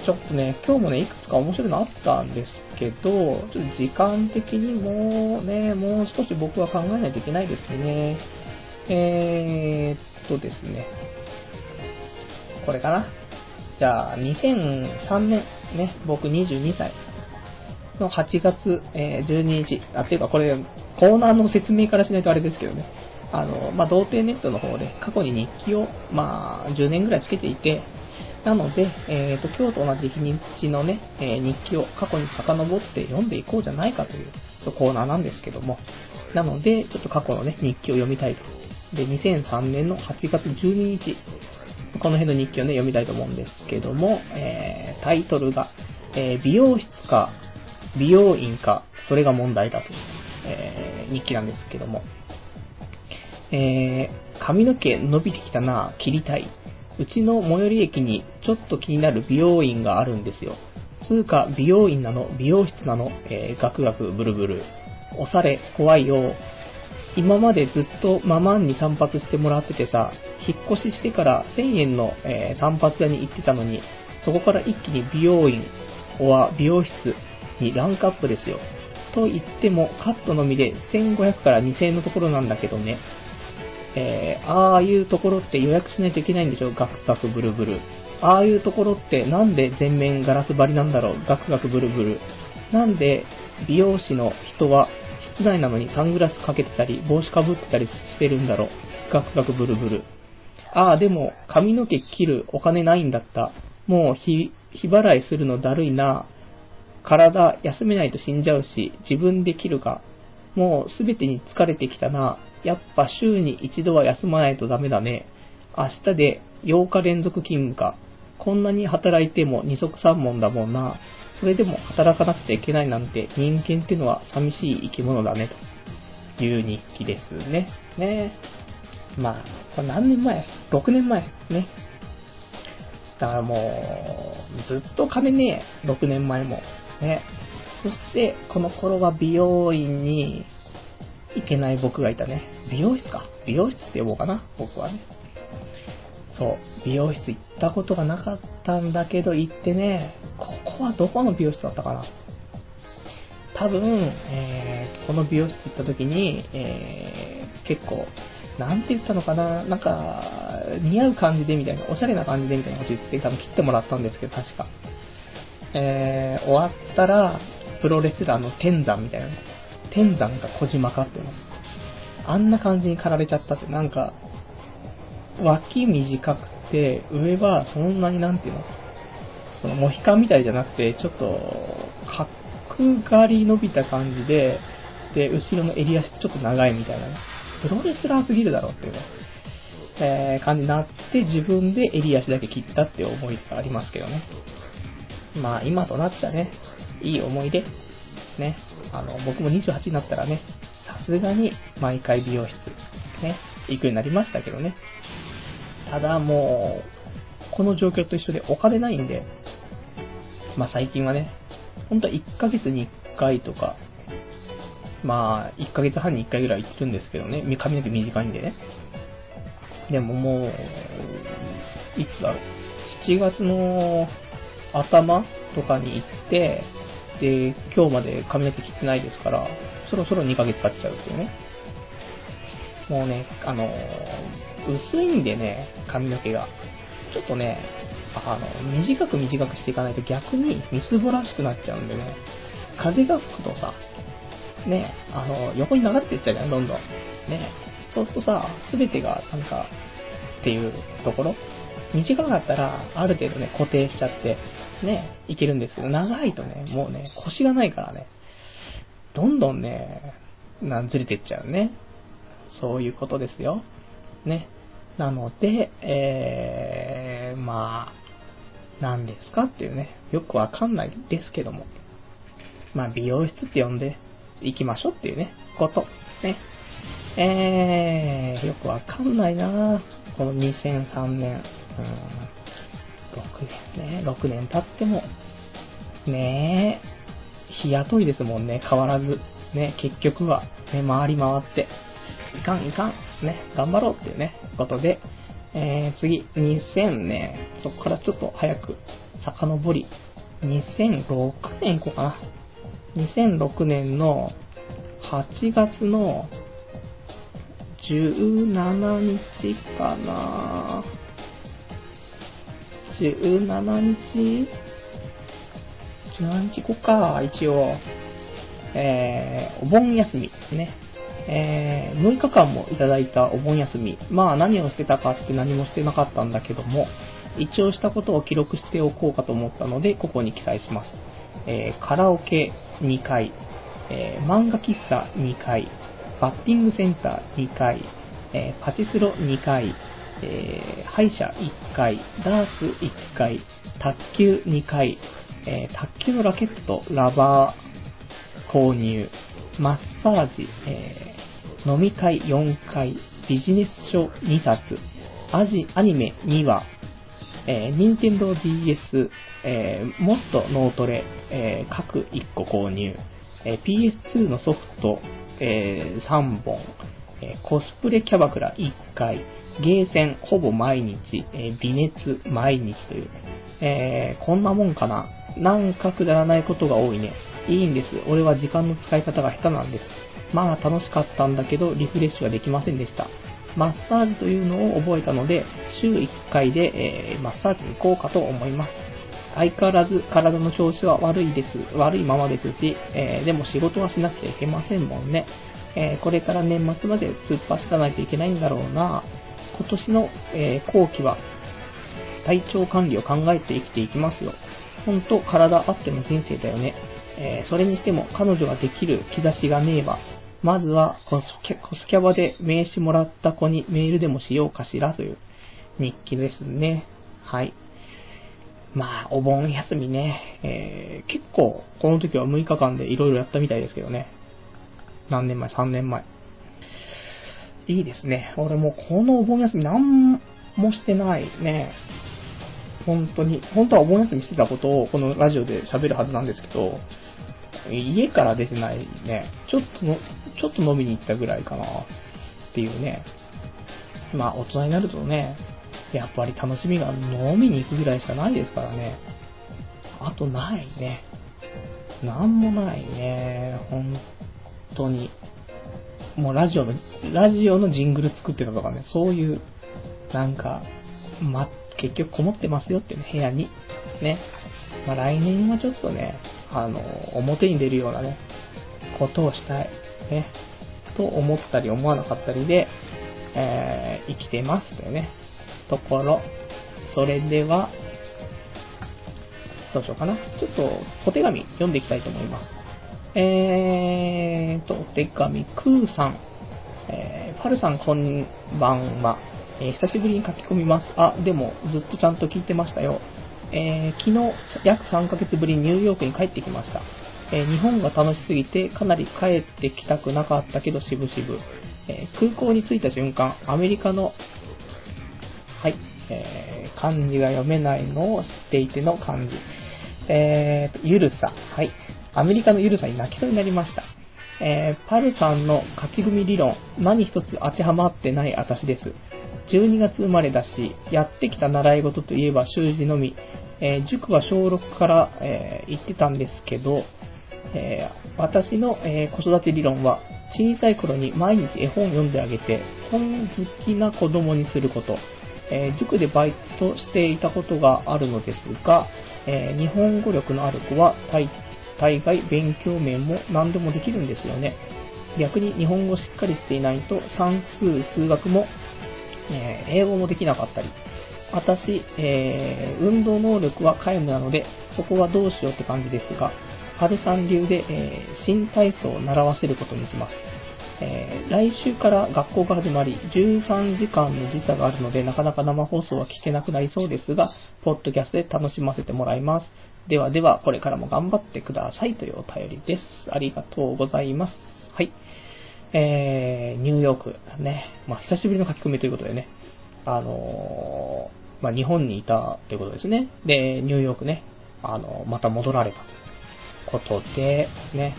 ちょっとね、今日もね、いくつか面白いのあったんですけど、ちょっと時間的にもね、もう少し僕は考えないといけないですね。えー、っとですね。これかな。じゃあ、2003年、ね、僕22歳の8月、えー、12日、あ、ていうかこれ、コーナーの説明からしないとあれですけどね。あの、まあ、童貞ネットの方で過去に日記を、まあ、10年ぐらいつけていて、なので、えっ、ー、と、今日と同じ日にちのね、えー、日記を過去に遡って読んでいこうじゃないかというコーナーなんですけども、なので、ちょっと過去のね、日記を読みたいと。で、2003年の8月12日、この辺の日記をね、読みたいと思うんですけども、えー、タイトルが、えー、美容室か、美容院か、それが問題だという、えー、日記なんですけども、えー、髪の毛伸びてきたな、切りたい。うちの最寄り駅にちょっと気になる美容院があるんですよ。つうか、美容院なの、美容室なの、えー、ガクガクブルブル。押され、怖いよ。今までずっとママンに散髪してもらっててさ、引っ越ししてから1000円の、えー、散髪屋に行ってたのに、そこから一気に美容院、は美容室にランクアップですよ。と言っても、カットのみで1500から2000円のところなんだけどね。えー、ああいうところって予約しないといけないんでしょ？ガクガクブルブル。ああいうところってなんで全面ガラス張りなんだろう？ガクガクブルブル。なんで美容師の人は室内なのにサングラスかけてたり、帽子かぶってたりしてるんだろう？ガクガクブルブル。ああ、でも髪の毛切るお金ないんだった。もう日、日払いするのだるいな。体休めないと死んじゃうし、自分で切るか。もうすべてに疲れてきたな。やっぱ週に一度は休まないとダメだね。明日で8日連続勤務か。こんなに働いても二足三門だもんな。それでも働かなくちゃいけないなんて人間ってのは寂しい生き物だね。という日記ですね。ねまあ、これ何年前 ?6 年前ね。だからもう、ずっと金ねえ。6年前も。ね。そして、この頃は美容院に行けない僕がいたね。美容室か。美容室って呼ぼうかな、僕はね。そう、美容室行ったことがなかったんだけど、行ってね、ここはどこの美容室だったかな。多分、えー、この美容室行った時に、えー、結構、なんて言ったのかな、なんか、似合う感じでみたいな、おしゃれな感じでみたいなこと言って、多分切ってもらったんですけど、確か。えー、終わったら、プロレスラーの天山みたいな、天山が小島かっていうの。あんな感じに刈られちゃったって、なんか、脇短くて、上はそんなになんていうの、そのモヒカンみたいじゃなくて、ちょっと、角刈り伸びた感じで、で、後ろの襟足ちょっと長いみたいなね。プロレスラーすぎるだろっていうね、えー、感じになって、自分で襟足だけ切ったって思いがありますけどね。まあ、今となっちゃね、いい思い出。ね。あの、僕も28になったらね、さすがに毎回美容室、ね、行くようになりましたけどね。ただもう、この状況と一緒でお金ないんで、まあ最近はね、本当は1ヶ月に1回とか、まあ1ヶ月半に1回ぐらい行ってるんですけどね、髪の毛短いんでね。でももう、いつだろう、7月の頭とかに行って、で、今日まで髪の毛切ってないですから、そろそろ2ヶ月経っちゃうっていうね。もうね、あの、薄いんでね、髪の毛が。ちょっとね、あの、短く短くしていかないと逆にみすぼらしくなっちゃうんでね、風が吹くとさ、ね、あの、横に流れていっちゃうじゃん、どんどん。ね、そうするとさ、すべてがなんか、っていうところ短かったら、ある程度ね、固定しちゃって、ね、いけるんですけど、長いとね、もうね、腰がないからね、どんどんね、なんずれてっちゃうね。そういうことですよ。ね。なので、えー、まあ、何ですかっていうね、よくわかんないですけども、まあ、美容室って呼んで行きましょうっていうね、こと。ね。えー、よくわかんないなこの2003年。うん、6年ね、6年経っても、ねえ、日雇いですもんね、変わらず。ね、結局は、ね、回り回って、いかんいかん、ね、頑張ろうっていうね、ことで、えー、次、2000ね、そこからちょっと早く遡り、2006年行こうかな。2006年の8月の17日かな。17日 ?17 日？行こうか、一応。えー、お盆休みですね。えー、6日間もいただいたお盆休み。まあ何をしてたかって何もしてなかったんだけども、一応したことを記録しておこうかと思ったので、ここに記載します。えー、カラオケ2回、えー、漫画喫茶2回、バッティングセンター2回、えー、パチスロ2回、えー、歯医者1回、ダース1回、卓球2回、えー、卓球のラケット、ラバー購入、マッサージ、えー、飲み会4回、ビジネス書2冊、アジアニメ2話、えー、任天堂 DS、えー、もっと脳トレ、えー、各1個購入、えー、PS2 のソフト、えー、3本、えー、コスプレキャバクラ1回、ゲーセンほぼ毎日、えー、微熱毎日という、えー、こんなもんかな。なんかくだらないことが多いね。いいんです。俺は時間の使い方が下手なんです。まあ楽しかったんだけど、リフレッシュができませんでした。マッサージというのを覚えたので、週1回で、えー、マッサージに行こうかと思います。相変わらず体の調子は悪いです。悪いままですし、えー、でも仕事はしなくちゃいけませんもんね。えー、これから年末まで突っ走らないといけないんだろうな。今年の、え後期は体調管理を考えて生きていきますよ。ほんと体あっての人生だよね。えー、それにしても彼女ができる兆しがねえば、まずはコスコスキャバで名刺もらった子にメールでもしようかしらという日記ですね。はい。まあ、お盆休みね、えー、結構この時は6日間で色々やったみたいですけどね。何年前 ?3 年前。いいですね。俺もこのお盆休み何もしてないね。本当に。本当はお盆休みしてたことをこのラジオで喋るはずなんですけど、家から出てないね。ちょっとの、ちょっと飲みに行ったぐらいかな。っていうね。まあ、大人になるとね、やっぱり楽しみが飲みに行くぐらいしかないですからね。あとないね。なんもないね。本当に。もうラジオの、ラジオのジングル作ってたとかね、そういう、なんか、ま、結局こもってますよってね、部屋に。ね。まあ、来年はちょっとね、あの、表に出るようなね、ことをしたい。ね。と思ったり思わなかったりで、えー、生きてますというね、ところ。それでは、どうしようかな。ちょっと、お手紙読んでいきたいと思います。えーと、お手紙、クーさん。えー、パルさんこんばんは。えー、久しぶりに書き込みます。あ、でも、ずっとちゃんと聞いてましたよ。えー、昨日、約3ヶ月ぶりにニューヨークに帰ってきました。えー、日本が楽しすぎて、かなり帰ってきたくなかったけど、しぶしぶ。えー、空港に着いた瞬間、アメリカの、はい、えー漢字が読めないのを知っていての漢字。えーと、ゆるさ。はい。アメリカのゆるさに泣きそうになりました。えー、パルさんの勝ち組理論、何一つ当てはまってない私です。12月生まれだし、やってきた習い事といえば習字のみ、えー、塾は小6から、えー、行ってたんですけど、えー、私の、え子育て理論は、小さい頃に毎日絵本を読んであげて、本好きな子供にすること、え塾でバイトしていたことがあるのですが、え日本語力のある子は大大概勉強面も何でもできるんですよね。逆に日本語しっかりしていないと算数、数学もえー、英語もできなかったり、私、えー、運動能力は皆無なので、そこはどうしようって感じですが、パルさん流で、えー、新体操を習わせることにします。えー、来週から学校が始まり、13時間の時差があるので、なかなか生放送は聞けなくなりそうですが、ポッドキャストで楽しませてもらいます。ではでは、これからも頑張ってくださいというお便りです。ありがとうございます。はい。えー、ニューヨーク、ね、まあ、久しぶりの書き込みということでね、あのー、まあ、日本にいたということですね。で、ニューヨークね、あのー、また戻られたということで、ね、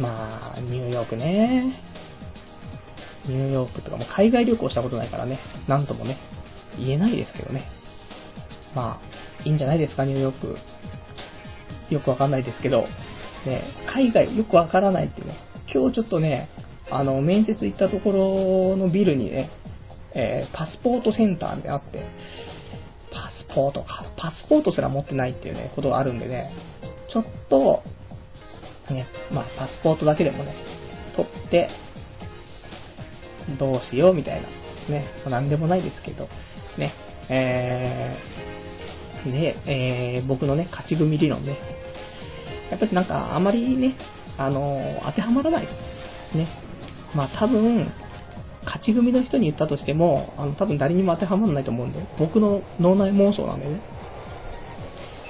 まあ、ニューヨークね、ニューヨークとかも海外旅行したことないからね、なんともね、言えないですけどね。まあ、いいんじゃないですか、ニューヨーク。よくわかんないですけど、ね、海外よくわからないってね、今日ちょっとね、あの、面接行ったところのビルにね、えー、パスポートセンターであって、パスポートか、パスポートすら持ってないっていうね、ことがあるんでね、ちょっと、ね、まあ、パスポートだけでもね、取って、どうしようみたいな。ね、なんでもないですけど、ね、え、で、えー、僕のね、勝ち組理論ね。やっぱりなんか、あまりね、あのー、当てはまらない。ね。まあ多分、勝ち組の人に言ったとしても、あの、多分誰にも当てはまらないと思うんで、僕の脳内妄想なんでね。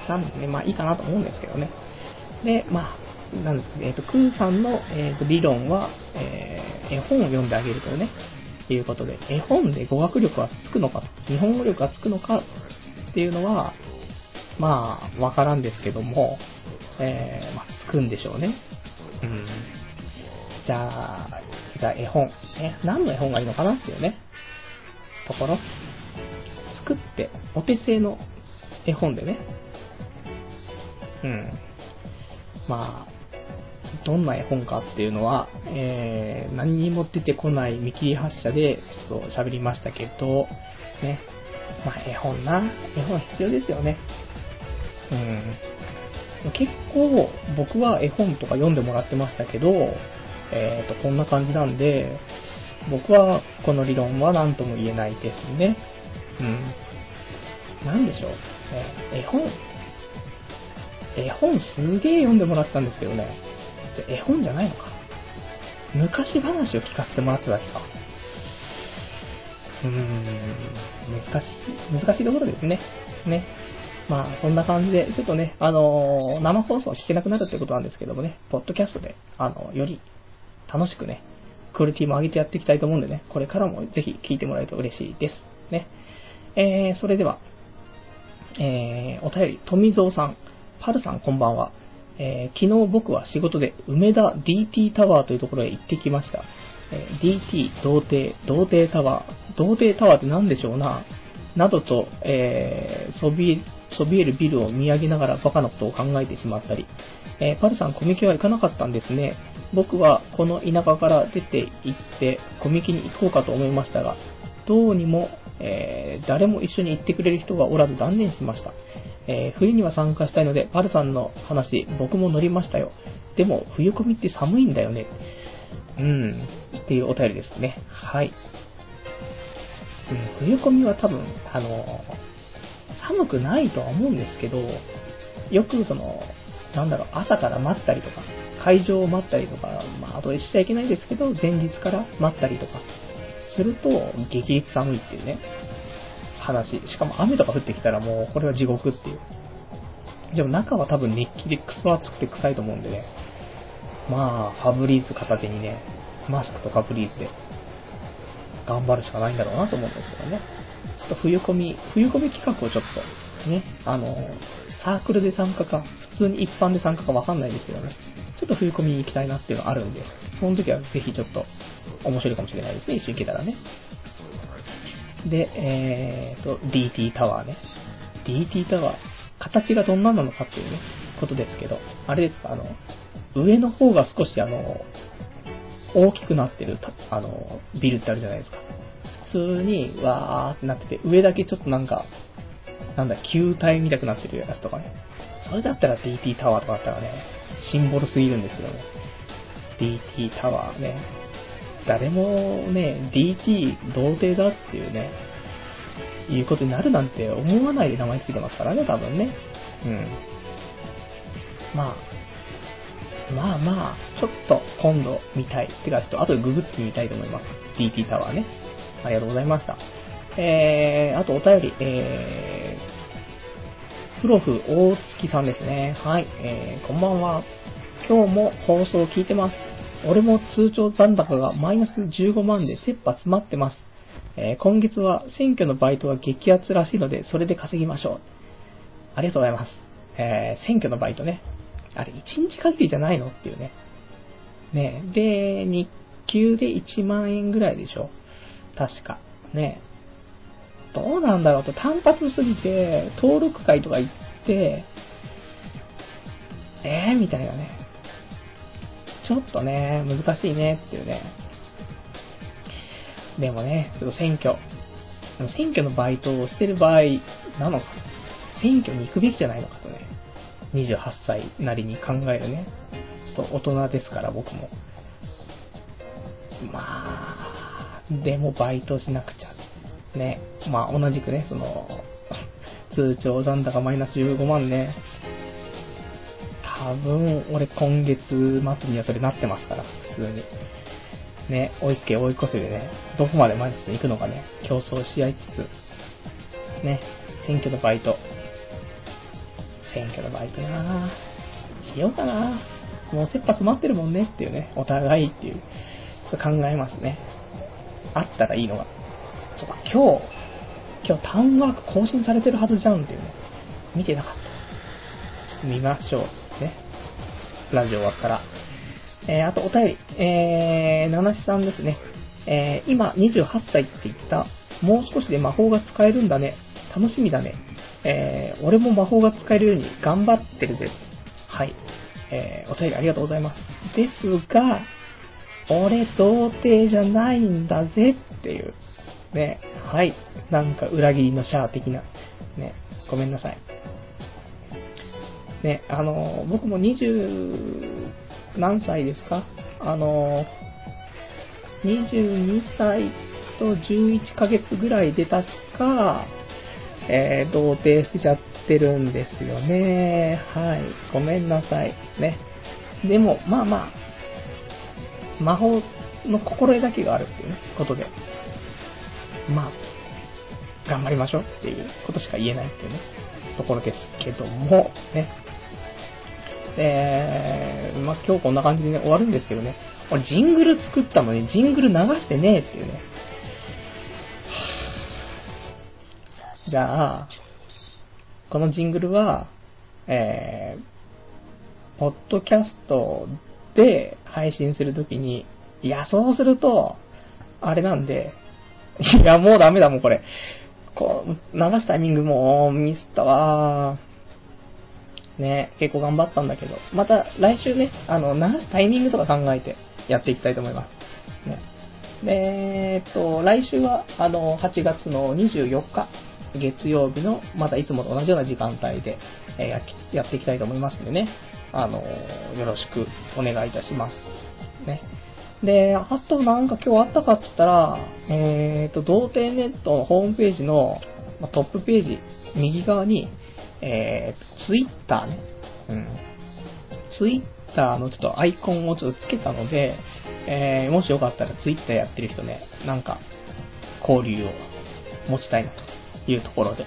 なんでね、まあいいかなと思うんですけどね。で、まあ、なんですえっ、ー、と、クーさんの、えーと、理論は、えー、絵本を読んであげるとね、いうことで、絵本で語学力はつくのか、日本語力がつくのかっていうのは、まあ、わからんですけども、えー、まあ、つくんでしょうね。うん。じゃあ、じゃあ絵本、ね、何の絵本がいいのかなっていうね、ところ、作って、お手製の絵本でね、うん。まあ、どんな絵本かっていうのは、えー、何にも出てこない見切り発車でちょっと喋りましたけど、ね。まあ、絵本な。絵本必要ですよね。うん。結構、僕は絵本とか読んでもらってましたけど、えっ、ー、と、こんな感じなんで、僕はこの理論は何とも言えないですね。うん。なんでしょう。え絵本。絵本すげえ読んでもらったんですけどね。絵本じゃないのか。昔話を聞かせてもらっただけか。うん、難しい、難しいところですね。ね。まあ、そんな感じで、ちょっとね、あのー、生放送聞けなくなるってことなんですけどもね、ポッドキャストで、あの、より楽しくね、クオリティも上げてやっていきたいと思うんでね、これからもぜひ聞いてもらえると嬉しいです。ね。えー、それでは、えー、お便り、富蔵さん、パルさんこんばんは。えー、昨日僕は仕事で梅田 DT タワーというところへ行ってきました。え、DT、童貞、童貞タワー、童貞タワーって何でしょうな、などと、えー、そびえ、そびえるビルを見上げながらバカなことを考えてしまったり、えー、パルさんコミケは行かなかったんですね。僕はこの田舎から出て行ってコミケに行こうかと思いましたが、どうにも、えー、誰も一緒に行ってくれる人がおらず断念しました。えー、冬には参加したいので、パルさんの話、僕も乗りましたよ。でも、冬コミって寒いんだよね。うん、っていうお便りですね。はい。うん、冬コミは多分、あの、寒くないとは思うんですけど、よくその、なんだろう、朝から待ったりとか、会場を待ったりとか、まあ、後でしちゃいけないですけど、前日から待ったりとか、すると、激烈寒いっていうね。話。しかも雨とか降ってきたらもう、これは地獄っていう。でも中は多分熱気でクソ暑くて臭いと思うんでね。まあ、ファブリーズ片手にね、マスクとかブリーズで、頑張るしかないんだろうなと思うんですけどね。ちょっと冬込み、冬込み企画をちょっと、ね、あの、サークルで参加か、普通に一般で参加かわかんないですけどね。ちょっと冬込みに行きたいなっていうのがあるんで、その時はぜひちょっと面白いかもしれないですね。一緒に行けたらね。で、えーと、DT タワーね。DT タワー、形がどんななのかっていうね、ことですけど、あれですか、あの、上の方が少しあの、大きくなってる、あの、ビルってあるじゃないですか。普通に、わーってなってて、上だけちょっとなんか、なんだ、球体見たくなってるやつとかね。それだったら DT タワーとかだったらね、シンボルすぎるんですけどね。DT タワーね。誰もね、DT 童貞だっていうね、いうことになるなんて思わないで名前つけてますからね、多分ね。うん。まあ、まあまあ、ちょっと今度見たい。てか、ちょっと後でググってみたいと思います。DT タワーね。ありがとうございました。えー、あとお便り、えー、プロフ大月さんですね。はい、えー、こんばんは。今日も放送を聞いてます。俺も通帳残高がマイナス15万で切羽詰まってます。えー、今月は選挙のバイトが激アツらしいので、それで稼ぎましょう。ありがとうございます。えー、選挙のバイトね。あれ、1日限りじゃないの？っていうね。ねで、日給で1万円ぐらいでしょ？確か。ねどうなんだろうと、単発すぎて、登録会とか行って、えー？みたいなね。ちょっとね、難しいねっていうね。でもね、ちょっと選挙。選挙のバイトをしてる場合なのか。選挙に行くべきじゃないのかとね。28歳なりに考えるね。ちょっと大人ですから僕も。まあ、でもバイトしなくちゃ。ね。まあ同じくね、その、通帳残高マイナス15万ね。多分、俺今月末にはそれなってますから、普通に。ね、追いっけ追い越せでね、どこまでマイナスに行くのかね、競争し合いつつ、ね、選挙のバイト。選挙のバイトな。しようかなもう切羽詰まってるもんねっていうね、お互いっていう、考えますね。あったらいいのが。そうか、今日、今日タウンワーク更新されてるはずじゃんっていうね、見てなかった。ちょっと見ましょう。ね。ラジオ終わったら。えー、あとお便り、えー、七七さんですね。えー、今28歳って言った。もう少しで魔法が使えるんだね。楽しみだね。えー、俺も魔法が使えるように頑張ってるぜ。はい。えー、お便りありがとうございます。ですが、俺童貞じゃないんだぜっていう。ね。はい。なんか裏切りのシャア的な。ね。ごめんなさい。ね、あの、僕も20何歳ですか？あの、22歳と11ヶ月ぐらいで確か、えー、童貞しちゃってるんですよね。はい。ごめんなさい。ね。でも、まあまあ、魔法の心得だけがあるっていうね、ことで、まあ、頑張りましょうっていうことしか言えないっていうね、ところですけども、ね。えー、まあ、今日こんな感じでね、終わるんですけどね、俺ジングル作ったのにジングル流してねえっていうね。じゃあ、このジングルは、えー、ポッドキャストで配信するときに、いや、そうすると、あれなんで、いや、もうダメだ、もうこれ。こう、流すタイミングもミスったわね、結構頑張ったんだけど、また来週ね、あの、流すタイミングとか考えてやっていきたいと思います。ね。で、えっと、来週は、あの、8月の24日、月曜日の、またいつもと同じような時間帯で、え、やっていきたいと思いますんでね、あの、よろしくお願いいたします。ね。で、あとなんか今日あったかって言ったら、えっ、と、童貞ネットのホームページの、トップページ、右側に、えー、ツイッターね。うん。ツイッターのちょっとアイコンをちょっとつけたので、えー、もしよかったらツイッターやってる人ね、なんか、交流を持ちたいなというところで。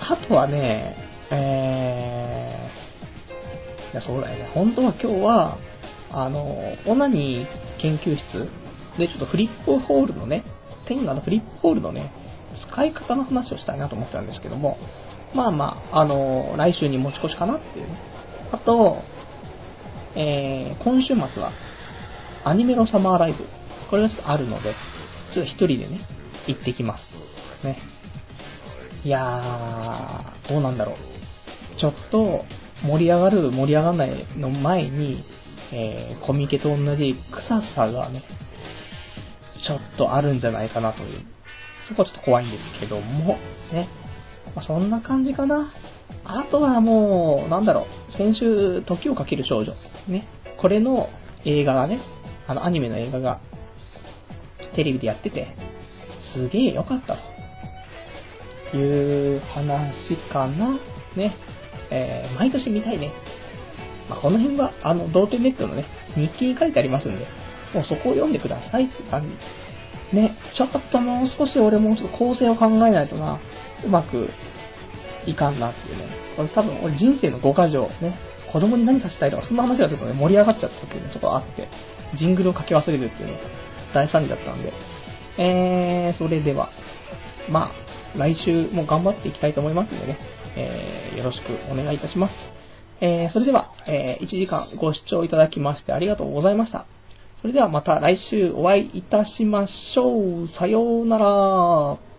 あとはね、えー、いや、そうだよね。本当は今日は、あの、オナニー研究室でちょっとフリップホールのね、テンガのフリップホールのね、使い方の話をしたいなと思ってたんですけども、まあまあ、あの、来週に持ち越しかなっていうね。あと、えー、今週末は、アニメのサマーライブ。これがちょっとあるので、ちょっと一人でね、行ってきます。ね。いやー、どうなんだろう。ちょっと、盛り上がる、盛り上がらないの前に、えー、コミケと同じ臭さがね、ちょっとあるんじゃないかなという。そこはちょっと怖いんですけども、ね。まあ、そんな感じかな。あとはもう、なんだろう、先週、時をかける少女。ね。これの映画がね、あの、アニメの映画が、テレビでやってて、すげえ良かったという話かな？ね。えー、毎年見たいね。まあ、この辺は、あの、童貞ネットのね、日記に書いてありますんで、もうそこを読んでくださいって感じ。ね、ちょっともう少し俺もちょっと構成を考えないとな。うまくいかんなっていうね。これ多分俺人生の5箇条ね、子供に何させたいとか、そんな話がちょっとね、盛り上がっちゃったっていうのちょっとあって、ジングルを書き忘れるっていうね、大惨事だったんで。えー、それでは、まあ、来週も頑張っていきたいと思いますのでね、えー、よろしくお願いいたします。えー、それでは、えー、1時間ご視聴いただきましてありがとうございました。それではまた来週お会いいたしましょう。さようなら。